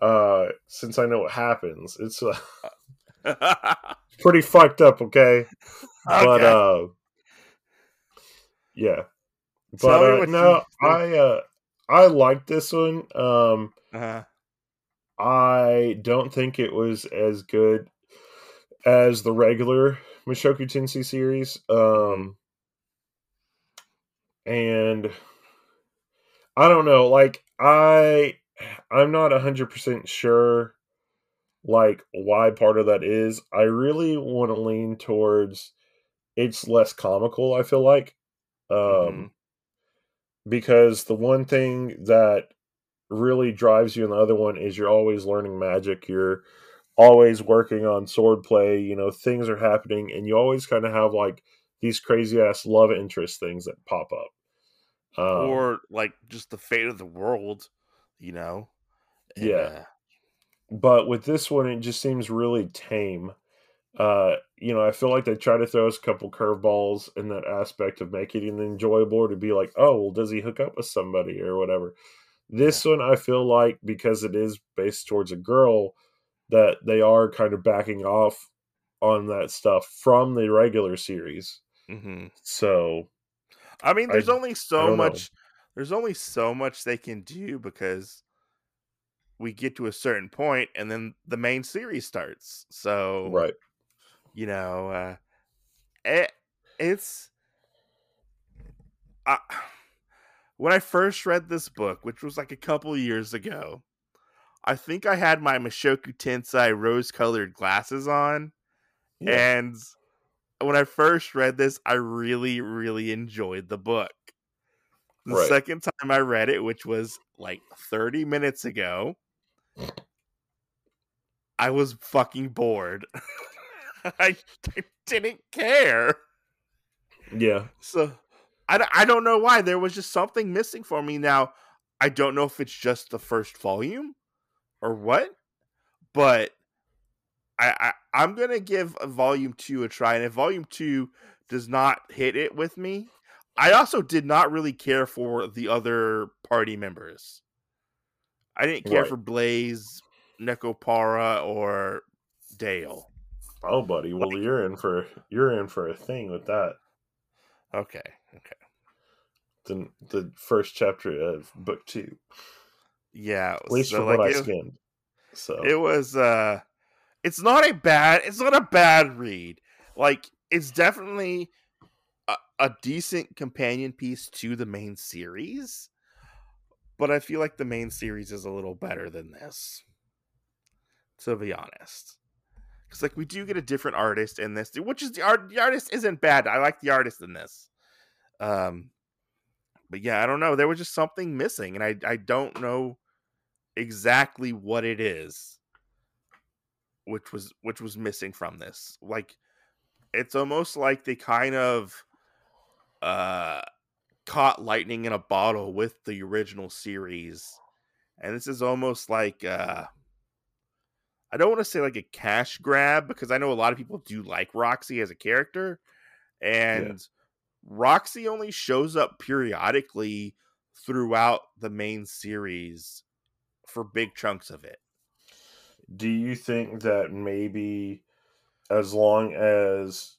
[SPEAKER 3] Uh, since I know what happens, it's uh, pretty fucked up. Okay, but uh, yeah. But uh, no, I uh, I like this one. Um,
[SPEAKER 2] uh-huh.
[SPEAKER 3] I don't think it was as good as the regular Mushoku Tensei series. Um and I don't know, like I I'm not a 100% sure like why part of that is. I really want to lean towards it's less comical, I feel like. Um
[SPEAKER 2] Mhm.
[SPEAKER 3] because the one thing that really drives you in the other one is you're always learning magic you're always working on swordplay. You know, things are happening, and you always kind of have like these crazy ass love interest things that pop up. Um,
[SPEAKER 2] or like just the fate of the world, you know. And,
[SPEAKER 3] Yeah.
[SPEAKER 2] uh,
[SPEAKER 3] but with this one, it just seems really tame. Uh, you know, I feel like they try to throw us a couple curveballs in that aspect of making it enjoyable to be like, oh, well, does he hook up with somebody or whatever? This one, I feel like because it is based towards a girl, that they are kind of backing off on that stuff from the regular series.
[SPEAKER 2] mhm.
[SPEAKER 3] So,
[SPEAKER 2] I mean,
[SPEAKER 3] I-
[SPEAKER 2] there's only so
[SPEAKER 3] don't know.
[SPEAKER 2] much. There's only so much they can do because we get to a certain point, and then the main series starts. So,
[SPEAKER 3] right.
[SPEAKER 2] you know, uh, it, it's. I, when I first read this book, which was like a couple years ago, I think I had my Mushoku Tensei rose-colored glasses on,
[SPEAKER 3] Yeah.
[SPEAKER 2] and when I first read this, I really, really enjoyed the book. The
[SPEAKER 3] Right.
[SPEAKER 2] second time I read it, which was like 30 minutes ago, I was fucking bored. I, I didn't care.
[SPEAKER 3] yeah.
[SPEAKER 2] So I, I don't know why. There was just something missing for me. Now, I don't know if it's just the first volume or what, but I, I I'm gonna give a volume two a try. And if volume two does not hit it with me, I also did not really care for the other party members. I didn't care
[SPEAKER 3] Right.
[SPEAKER 2] for Blaze, Necopara, or Dale.
[SPEAKER 3] Oh, buddy. Well, you're in for you're in for a thing with that.
[SPEAKER 2] Okay, okay.
[SPEAKER 3] The the first chapter of book two,
[SPEAKER 2] Yeah.
[SPEAKER 3] at least
[SPEAKER 2] so,
[SPEAKER 3] from
[SPEAKER 2] like,
[SPEAKER 3] what I skimmed. So
[SPEAKER 2] it was uh it's not a bad it's not a bad read like it's definitely a, a decent companion piece to the main series but i feel like the main series is a little better than this to be honest. Because like we do get a different artist in this which is the art the artist isn't bad i like the artist in this. Um but yeah i don't know there was just something missing and i i don't know exactly what it is which was which was missing from this. Like it's almost like they kind of uh caught lightning in a bottle with the original series and this is almost like uh i don't want to say like a cash grab because i know a lot of people do like roxy as a character and roxy only shows up periodically throughout the main series for big chunks of it.
[SPEAKER 3] Do you think that maybe as long as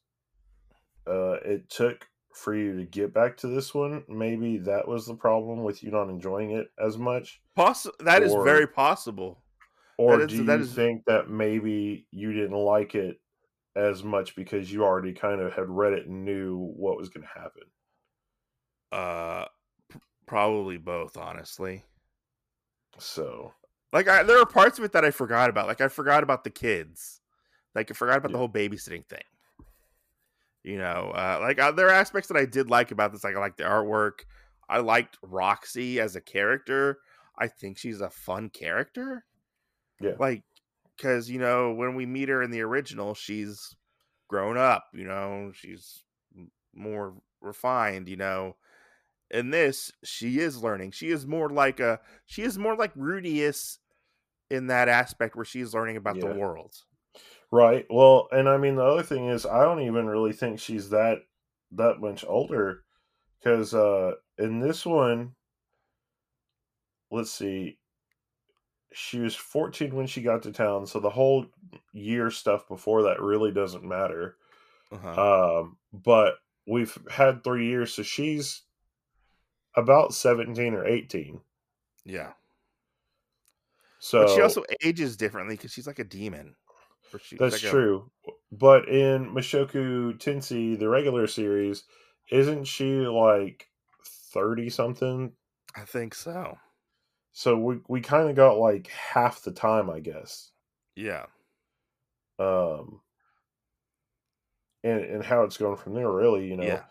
[SPEAKER 3] uh, it took for you to get back to this one, maybe that was the problem with you not enjoying it as much?
[SPEAKER 2] Poss- that is
[SPEAKER 3] Or-
[SPEAKER 2] very possible.
[SPEAKER 3] Or
[SPEAKER 2] That is-
[SPEAKER 3] do
[SPEAKER 2] that
[SPEAKER 3] you
[SPEAKER 2] is-
[SPEAKER 3] think that maybe you didn't like it as much because you already kind of had read it and knew what was going to happen?
[SPEAKER 2] Uh, p- probably both, honestly.
[SPEAKER 3] So,
[SPEAKER 2] Like, I, there are parts of it that I forgot about. Like, I forgot about the kids. Like, I forgot about the whole babysitting thing. You know, uh, like uh, there are aspects that I did like about this. Like, I like the artwork. I liked Roxy as a character. I think she's a fun character.
[SPEAKER 3] Yeah.
[SPEAKER 2] Like, because you know, when we meet her in the original, she's grown up. You know, she's more refined. You know, in this, she is learning. She is more like a. She is more like Rudeus in that aspect where she's learning about
[SPEAKER 3] Yeah.
[SPEAKER 2] the world.
[SPEAKER 3] Right. Well, and I mean, the other thing is, I don't even really think she's that that much older because uh, in this one, let's see, she was 14 when she got to town, so the whole year stuff before that really doesn't matter.
[SPEAKER 2] Uh-huh.
[SPEAKER 3] Um, but we've had three years, so she's about 17 or 18.
[SPEAKER 2] yeah,
[SPEAKER 3] So
[SPEAKER 2] but she also ages differently because she's like a demon.
[SPEAKER 3] That's true. But in Mushoku Tensei, the regular series, isn't she like 30 something?
[SPEAKER 2] I think so.
[SPEAKER 3] So we we kind of got like half the time, I guess.
[SPEAKER 2] Yeah.
[SPEAKER 3] Um and and how it's going from there really, you know.
[SPEAKER 2] Yeah.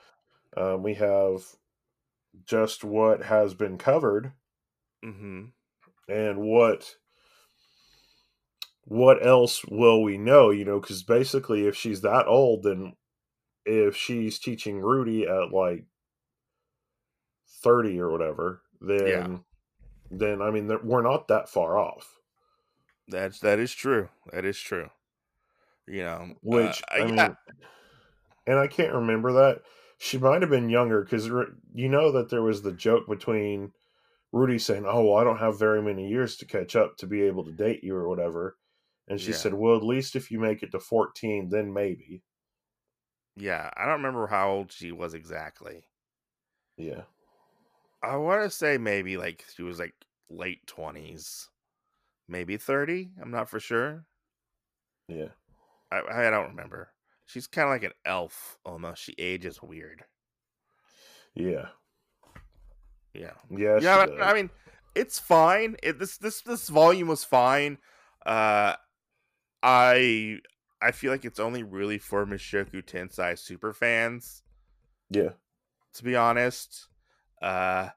[SPEAKER 3] Um we have just what has been covered
[SPEAKER 2] Mm-hmm.
[SPEAKER 3] and what what else will we know? You know, because basically, if she's that old, then if she's teaching Rudy at like thirty or whatever, then
[SPEAKER 2] Yeah.
[SPEAKER 3] then I mean, we're not that far off.
[SPEAKER 2] That's that is true. That is true. You know,
[SPEAKER 3] Which
[SPEAKER 2] uh,
[SPEAKER 3] I
[SPEAKER 2] yeah,
[SPEAKER 3] mean, and I can't remember that she might have been younger because you know that there was the joke between Rudy saying, "Oh, well, I don't have very many years to catch up to be able to date you or whatever," and she
[SPEAKER 2] Yeah.
[SPEAKER 3] said, "Well, at least if you make it to fourteen, then maybe."
[SPEAKER 2] yeah. I don't remember how old she was exactly.
[SPEAKER 3] Yeah,
[SPEAKER 2] I want to say maybe like she was like late twenties, maybe thirty. I'm not for sure.
[SPEAKER 3] yeah,
[SPEAKER 2] I I don't remember. She's kind of like an elf almost. She ages weird.
[SPEAKER 3] yeah,
[SPEAKER 2] Yeah.
[SPEAKER 3] yeah.
[SPEAKER 2] yeah, but. I mean, it's fine. It, this this this volume was fine. Uh, I I feel like it's only really for Mushoku Tensei super fans,
[SPEAKER 3] yeah,
[SPEAKER 2] to be honest. Uh,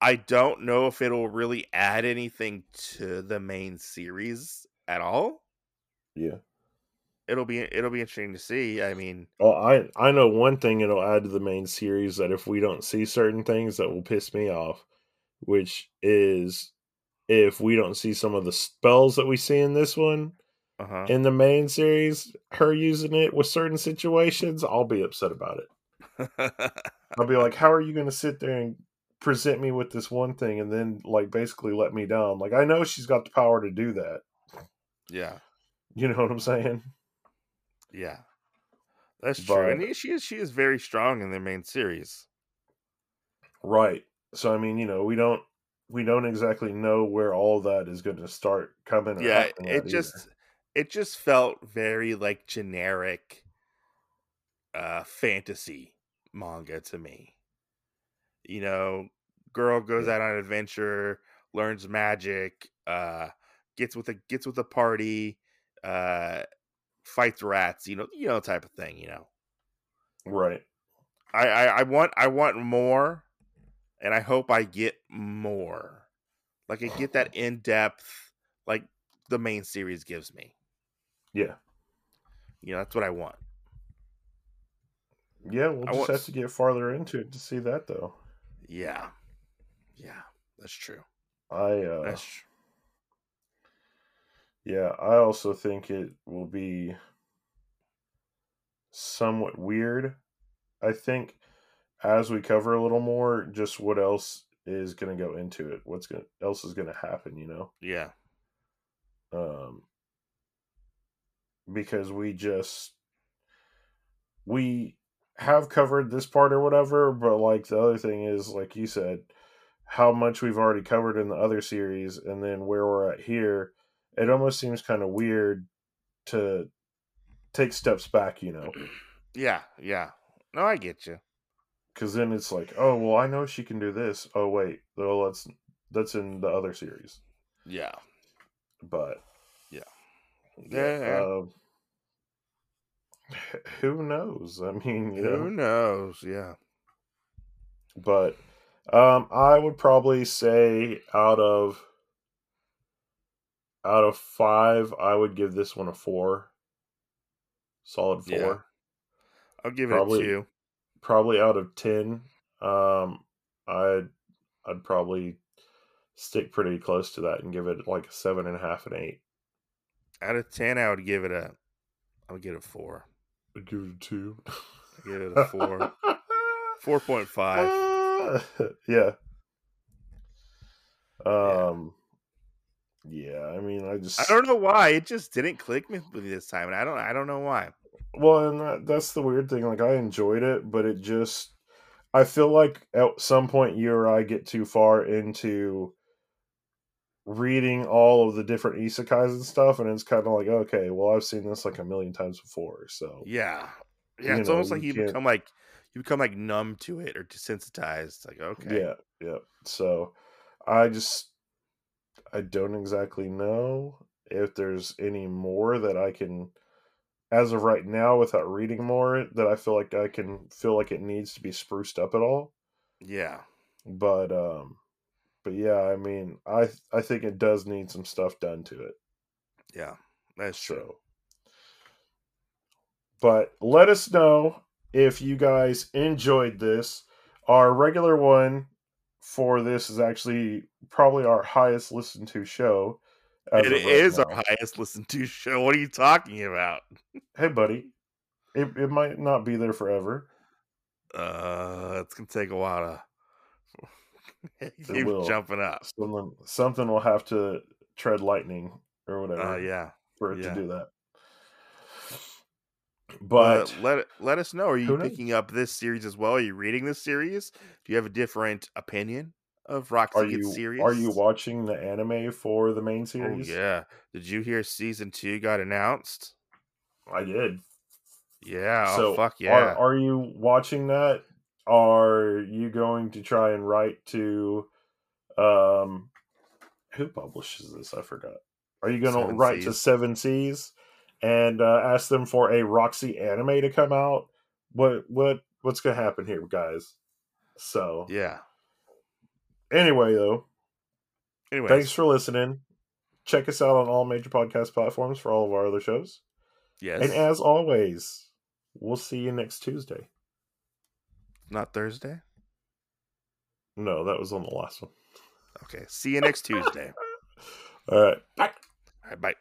[SPEAKER 2] I don't know if it'll really add anything to the main series at all.
[SPEAKER 3] yeah.
[SPEAKER 2] It'll be it'll be interesting to see. I mean,
[SPEAKER 3] Well, I I know one thing it'll add to the main series that if we don't see certain things that will piss me off, which is if we don't see some of the spells that we see in this one
[SPEAKER 2] uh huh.
[SPEAKER 3] in the main series, her using it with certain situations, I'll be upset about it. I'll be like, how are you going to sit there and present me with this one thing and then like basically let me down? Like I know she's got the power to do that.
[SPEAKER 2] yeah,
[SPEAKER 3] You know what I'm saying?
[SPEAKER 2] yeah, that's true. And she is she is very strong in the main series.
[SPEAKER 3] Right. So I mean, you know, we don't we don't exactly know where all that is going to start coming.
[SPEAKER 2] yeah it just
[SPEAKER 3] either.
[SPEAKER 2] It just felt very like generic uh fantasy manga to me. You know girl goes out on an adventure learns magic uh gets with a gets with a party uh fights rats you know you know type of thing you know?
[SPEAKER 3] Right.
[SPEAKER 2] i i, I want i want more and i hope i get more. Like i get that in-depth like the main series gives me
[SPEAKER 3] Yeah.
[SPEAKER 2] You know, that's what I want.
[SPEAKER 3] Yeah. We'll
[SPEAKER 2] I
[SPEAKER 3] just
[SPEAKER 2] want
[SPEAKER 3] have to get farther into it to see that, though.
[SPEAKER 2] Yeah. Yeah, that's true.
[SPEAKER 3] I uh,
[SPEAKER 2] That's tr-
[SPEAKER 3] yeah. I also think it will be somewhat weird. I think as we cover a little more, just what else is going to go into it, what's going to else is going to happen. You know.
[SPEAKER 2] yeah.
[SPEAKER 3] um, because we just we have covered this part or whatever but like the other thing is like you said how much we've already covered in the other series and then where we're at here it almost seems kind of weird to take steps back you know
[SPEAKER 2] Yeah, yeah. No, I get you.
[SPEAKER 3] because then it's like oh well i know she can do this oh wait well that's that's in the other series
[SPEAKER 2] Yeah.
[SPEAKER 3] but.
[SPEAKER 2] Yeah,
[SPEAKER 3] um, who knows i mean you know
[SPEAKER 2] Who knows? Yeah.
[SPEAKER 3] but um i would probably say out of out of five i would give this one a four solid four
[SPEAKER 2] Yeah. I'll give it
[SPEAKER 3] Probably-
[SPEAKER 2] a two.
[SPEAKER 3] probably out of ten um i'd i'd probably stick pretty close to that and give it like a seven and a half and eight
[SPEAKER 2] Out of ten, I would give it a I would give it a four.
[SPEAKER 3] I'd give it a two
[SPEAKER 2] I'd give it a four. Four point five.
[SPEAKER 3] yeah. Um. Yeah, I mean, I just
[SPEAKER 2] I don't know why. It just didn't click with me this time. And I don't I don't know why.
[SPEAKER 3] well, and that, that's the weird thing. Like, I enjoyed it, but it just I feel like at some point you or I get too far into reading all of the different isekais and stuff, and it's kind of like, okay, well, I've seen this like a million times before, so
[SPEAKER 2] Yeah. Yeah, it's
[SPEAKER 3] know,
[SPEAKER 2] almost like
[SPEAKER 3] you can't-
[SPEAKER 2] become like you become like numb to it or desensitized. Like, okay.
[SPEAKER 3] Yeah, yeah. So I just I don't exactly know if there's any more that I can as of right now without reading more that I feel like I can feel like it needs to be spruced up at all.
[SPEAKER 2] Yeah.
[SPEAKER 3] But um but yeah, I mean I I think it does need some stuff done to it.
[SPEAKER 2] Yeah. That's true.
[SPEAKER 3] But let us know if you guys enjoyed this. Our regular one for this is actually probably our highest listened to show.
[SPEAKER 2] It
[SPEAKER 3] right
[SPEAKER 2] is our highest listened to show. What are you talking about?
[SPEAKER 3] Hey, buddy. It, it might not be there forever.
[SPEAKER 2] Uh, it's gonna take a while to keep
[SPEAKER 3] will.
[SPEAKER 2] jumping up.
[SPEAKER 3] Something, something will have to tread lightning or whatever
[SPEAKER 2] Uh, yeah.
[SPEAKER 3] for it
[SPEAKER 2] yeah.
[SPEAKER 3] to do that.
[SPEAKER 2] But
[SPEAKER 3] But
[SPEAKER 2] let let us know. Are you picking up this series as well? Are you reading this series? Do you have a different opinion of Roxy
[SPEAKER 3] are you
[SPEAKER 2] Serious?
[SPEAKER 3] are you watching the anime for the main
[SPEAKER 2] Oh
[SPEAKER 3] series?
[SPEAKER 2] yeah. Did you hear season two got announced?
[SPEAKER 3] I did.
[SPEAKER 2] Yeah.
[SPEAKER 3] so
[SPEAKER 2] oh fuck yeah.
[SPEAKER 3] are are you watching that? Are you going to try and write to um who publishes this? I forgot. Are you going to write to Seven Seas and uh, ask them for a Roxy anime to come out? What what what's going to happen here, guys? So
[SPEAKER 2] yeah.
[SPEAKER 3] anyway, though,
[SPEAKER 2] Anyway,
[SPEAKER 3] thanks for listening. Check us out on all major podcast platforms for all of our other shows.
[SPEAKER 2] yes.
[SPEAKER 3] And as always, we'll see you next Tuesday.
[SPEAKER 2] Not Thursday.
[SPEAKER 3] No, that was on the last one.
[SPEAKER 2] Okay. See you next Tuesday.
[SPEAKER 3] All right. Bye.
[SPEAKER 2] All right, bye.